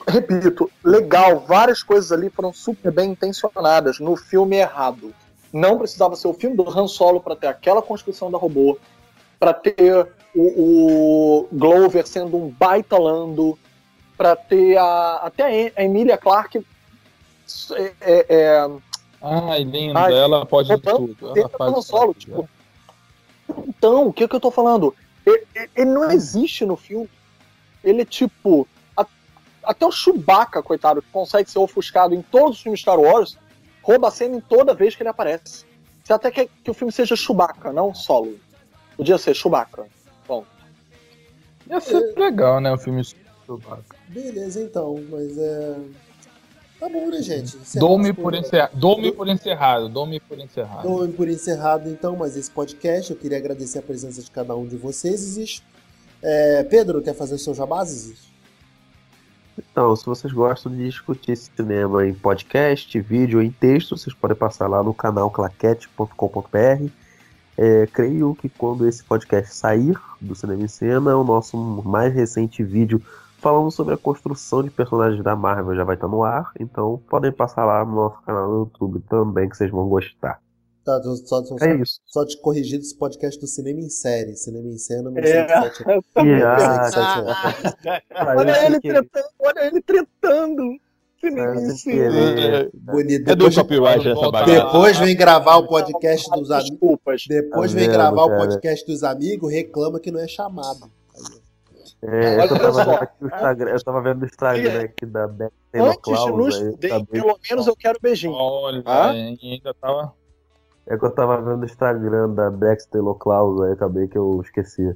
repito, legal, várias coisas ali foram super bem intencionadas no filme errado. Não precisava ser o filme do Han Solo para ter aquela construção da robô, para ter o, o Glover sendo um baita lando, para ter a, até a Emilia Clarke é, é, é, Ai, linda. Ai, ela pode é tudo. Ela faz Han Solo, tudo. tipo. Então, o que, que eu tô falando? Ele, ele não existe no filme. Ele, tipo. a- até o Chewbacca, coitado, que consegue ser ofuscado em todos os filmes Star Wars, rouba a cena em toda vez que ele aparece. Você até quer que o filme seja Chewbacca, não solo. Podia ser Chewbacca. Ia ser legal, né? O filme Chewbacca. Beleza, então, mas é. Tá bom, né, gente? Dou-me por, encerra... Dou por encerrado. Dou-me por encerrado. Dou por encerrado, então, mais esse podcast. Eu queria agradecer a presença de cada um de vocês. É, Pedro, quer fazer o seu jabás, Isis? Então, se vocês gostam de discutir cinema em podcast, vídeo ou em texto, vocês podem passar lá no canal claquete.com.br. É, creio que quando esse podcast sair do Cinema em Cena, o nosso mais recente vídeo falamos sobre a construção de personagens da Marvel, já vai estar no ar, então podem passar lá no nosso canal no YouTube também, que vocês vão gostar. Tá, só, só, só, É isso. só te corrigir desse podcast do Cinema em Série. Cinema em Série número É. 107. E, ah, 107, aí Olha ele tretando, olha ele tretando. Que é, nem sem querer. Bonito. É do Depois, copyright essa bagaça. depois vem gravar o podcast dos amigos. Desculpas. Depois vem gravar o podcast dos amigos, reclama que não é chamado. É, é eu Olha tava vendo aqui o Instagram, eu tava vendo o Instagram aqui da Taylor Antes de nos pelo menos eu quero beijinho. Olha, Ah? ainda tava. É que eu tava vendo o Instagram da Bex Taylor Klaus, aí acabei que eu esqueci.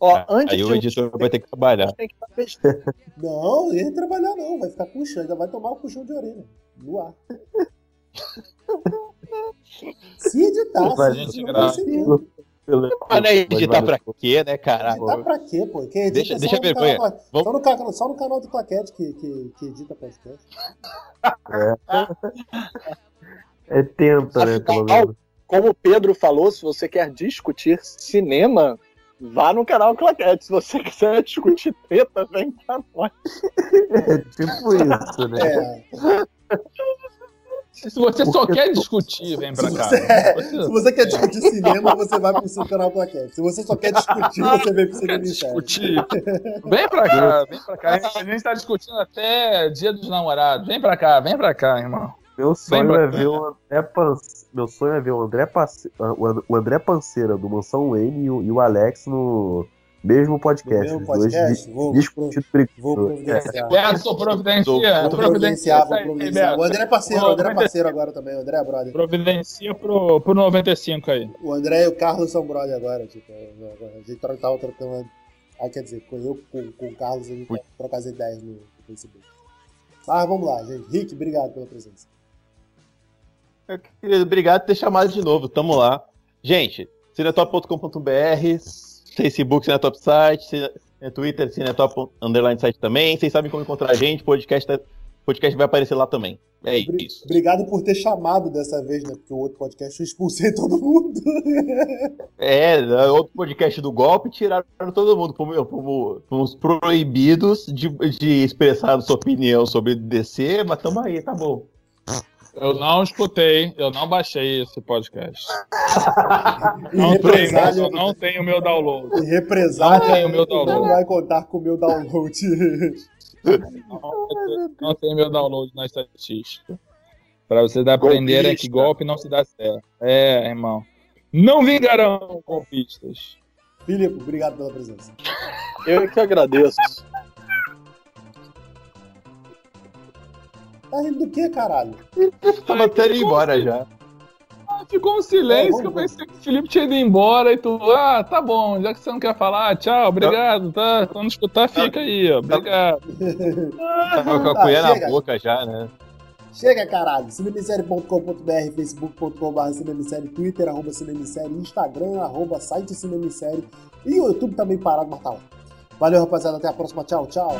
Ó, antes Aí o editor vai ter que trabalhar. Não, ele ia trabalhar não, vai ficar com chão, ainda vai tomar o puxão de orelha. No ar. Se editar, se não mesmo. Mas né, editar pra quê, né, cara? Editar pra quê, pô? Quem edita Deixa- é só deixa no ver, canal- Cunha. Só no, canal, só no canal do Claquete que, que, que edita podcast. É tenta, né, pelo. Como o Pedro falou, se você quer discutir cinema, vá no canal Claquete. Se você quiser discutir treta, vem pra nós. É tipo isso, né? É, Se você só Porque- quer discutir, vem pra Se cá. você- se você quer discutir cinema, você vai pro seu canal Claquete. Se você só quer discutir, você vem pro série. discutir, vem pra cá, vem pra cá. A gente tá discutindo até dia dos namorados. Vem pra cá, vem pra cá, irmão. Meu sonho Lembra? é ver o André Panceira. Meu sonho é ver o André, Parce... o And- o André Panceira do Mansão Wayne e o, e o Alex no mesmo No podcast. Os dois podcast, di- vou, discutindo vou brincando. providenciar. Beto, providencia. Vou providenciar, vou Providencia, providenciar. O André é parceiro, o André é parceiro agora também, o André é brother. Providencia pro, pro 95 aí. O André e o Carlos são brother agora, tipo, a gente tava trocando. Ah, quer dizer, com eu com, com o Carlos a gente trocar as ideias no, no Facebook. Mas vamos lá, gente. Rick, obrigado pela presença. Obrigado por ter chamado de novo. Tamo lá. Gente, cinetop.com.br, Facebook, Cinetop Site, Cine- Twitter, Cinetop Underline Site também. Vocês sabem como encontrar a gente. Podcast, tá- podcast vai aparecer lá também. É isso. Obrigado por ter chamado dessa vez, né? Porque o outro podcast eu expulsei todo mundo. É, é outro podcast do golpe tiraram todo mundo. Fomos, fomos- fomos proibidos de, de expressar sua opinião sobre DC, mas tamo aí, tá bom. Eu não escutei, eu não baixei esse podcast. Não tenho, eu não tenho o meu download. e represália Não tenho meu download. não vai contar com o meu download. Não, não tem meu download na estatística. Pra vocês aprenderem que golpe não se dá certo. É, irmão. Não vingarão golpistas. Filipe, obrigado pela presença. Eu que agradeço. Tá rindo do que, caralho? Tava até indo embora já. Ah, Ficou um silêncio É, que eu pensei que o Felipe tinha ido embora e tu, ah, tá bom, já que você não quer falar, tchau, obrigado, tá? Quando escutar, fica aí, ó, obrigado. Tava com a Tá, colher na boca já, né? Chega, caralho. Cinemissérie.com.br, facebook.com.br cinemissérie, twitter, arroba cinemissérie, instagram, arroba site cinemissérie e o YouTube também parado, mas tá lá. Valeu, rapaziada. Até a próxima. Tchau, tchau.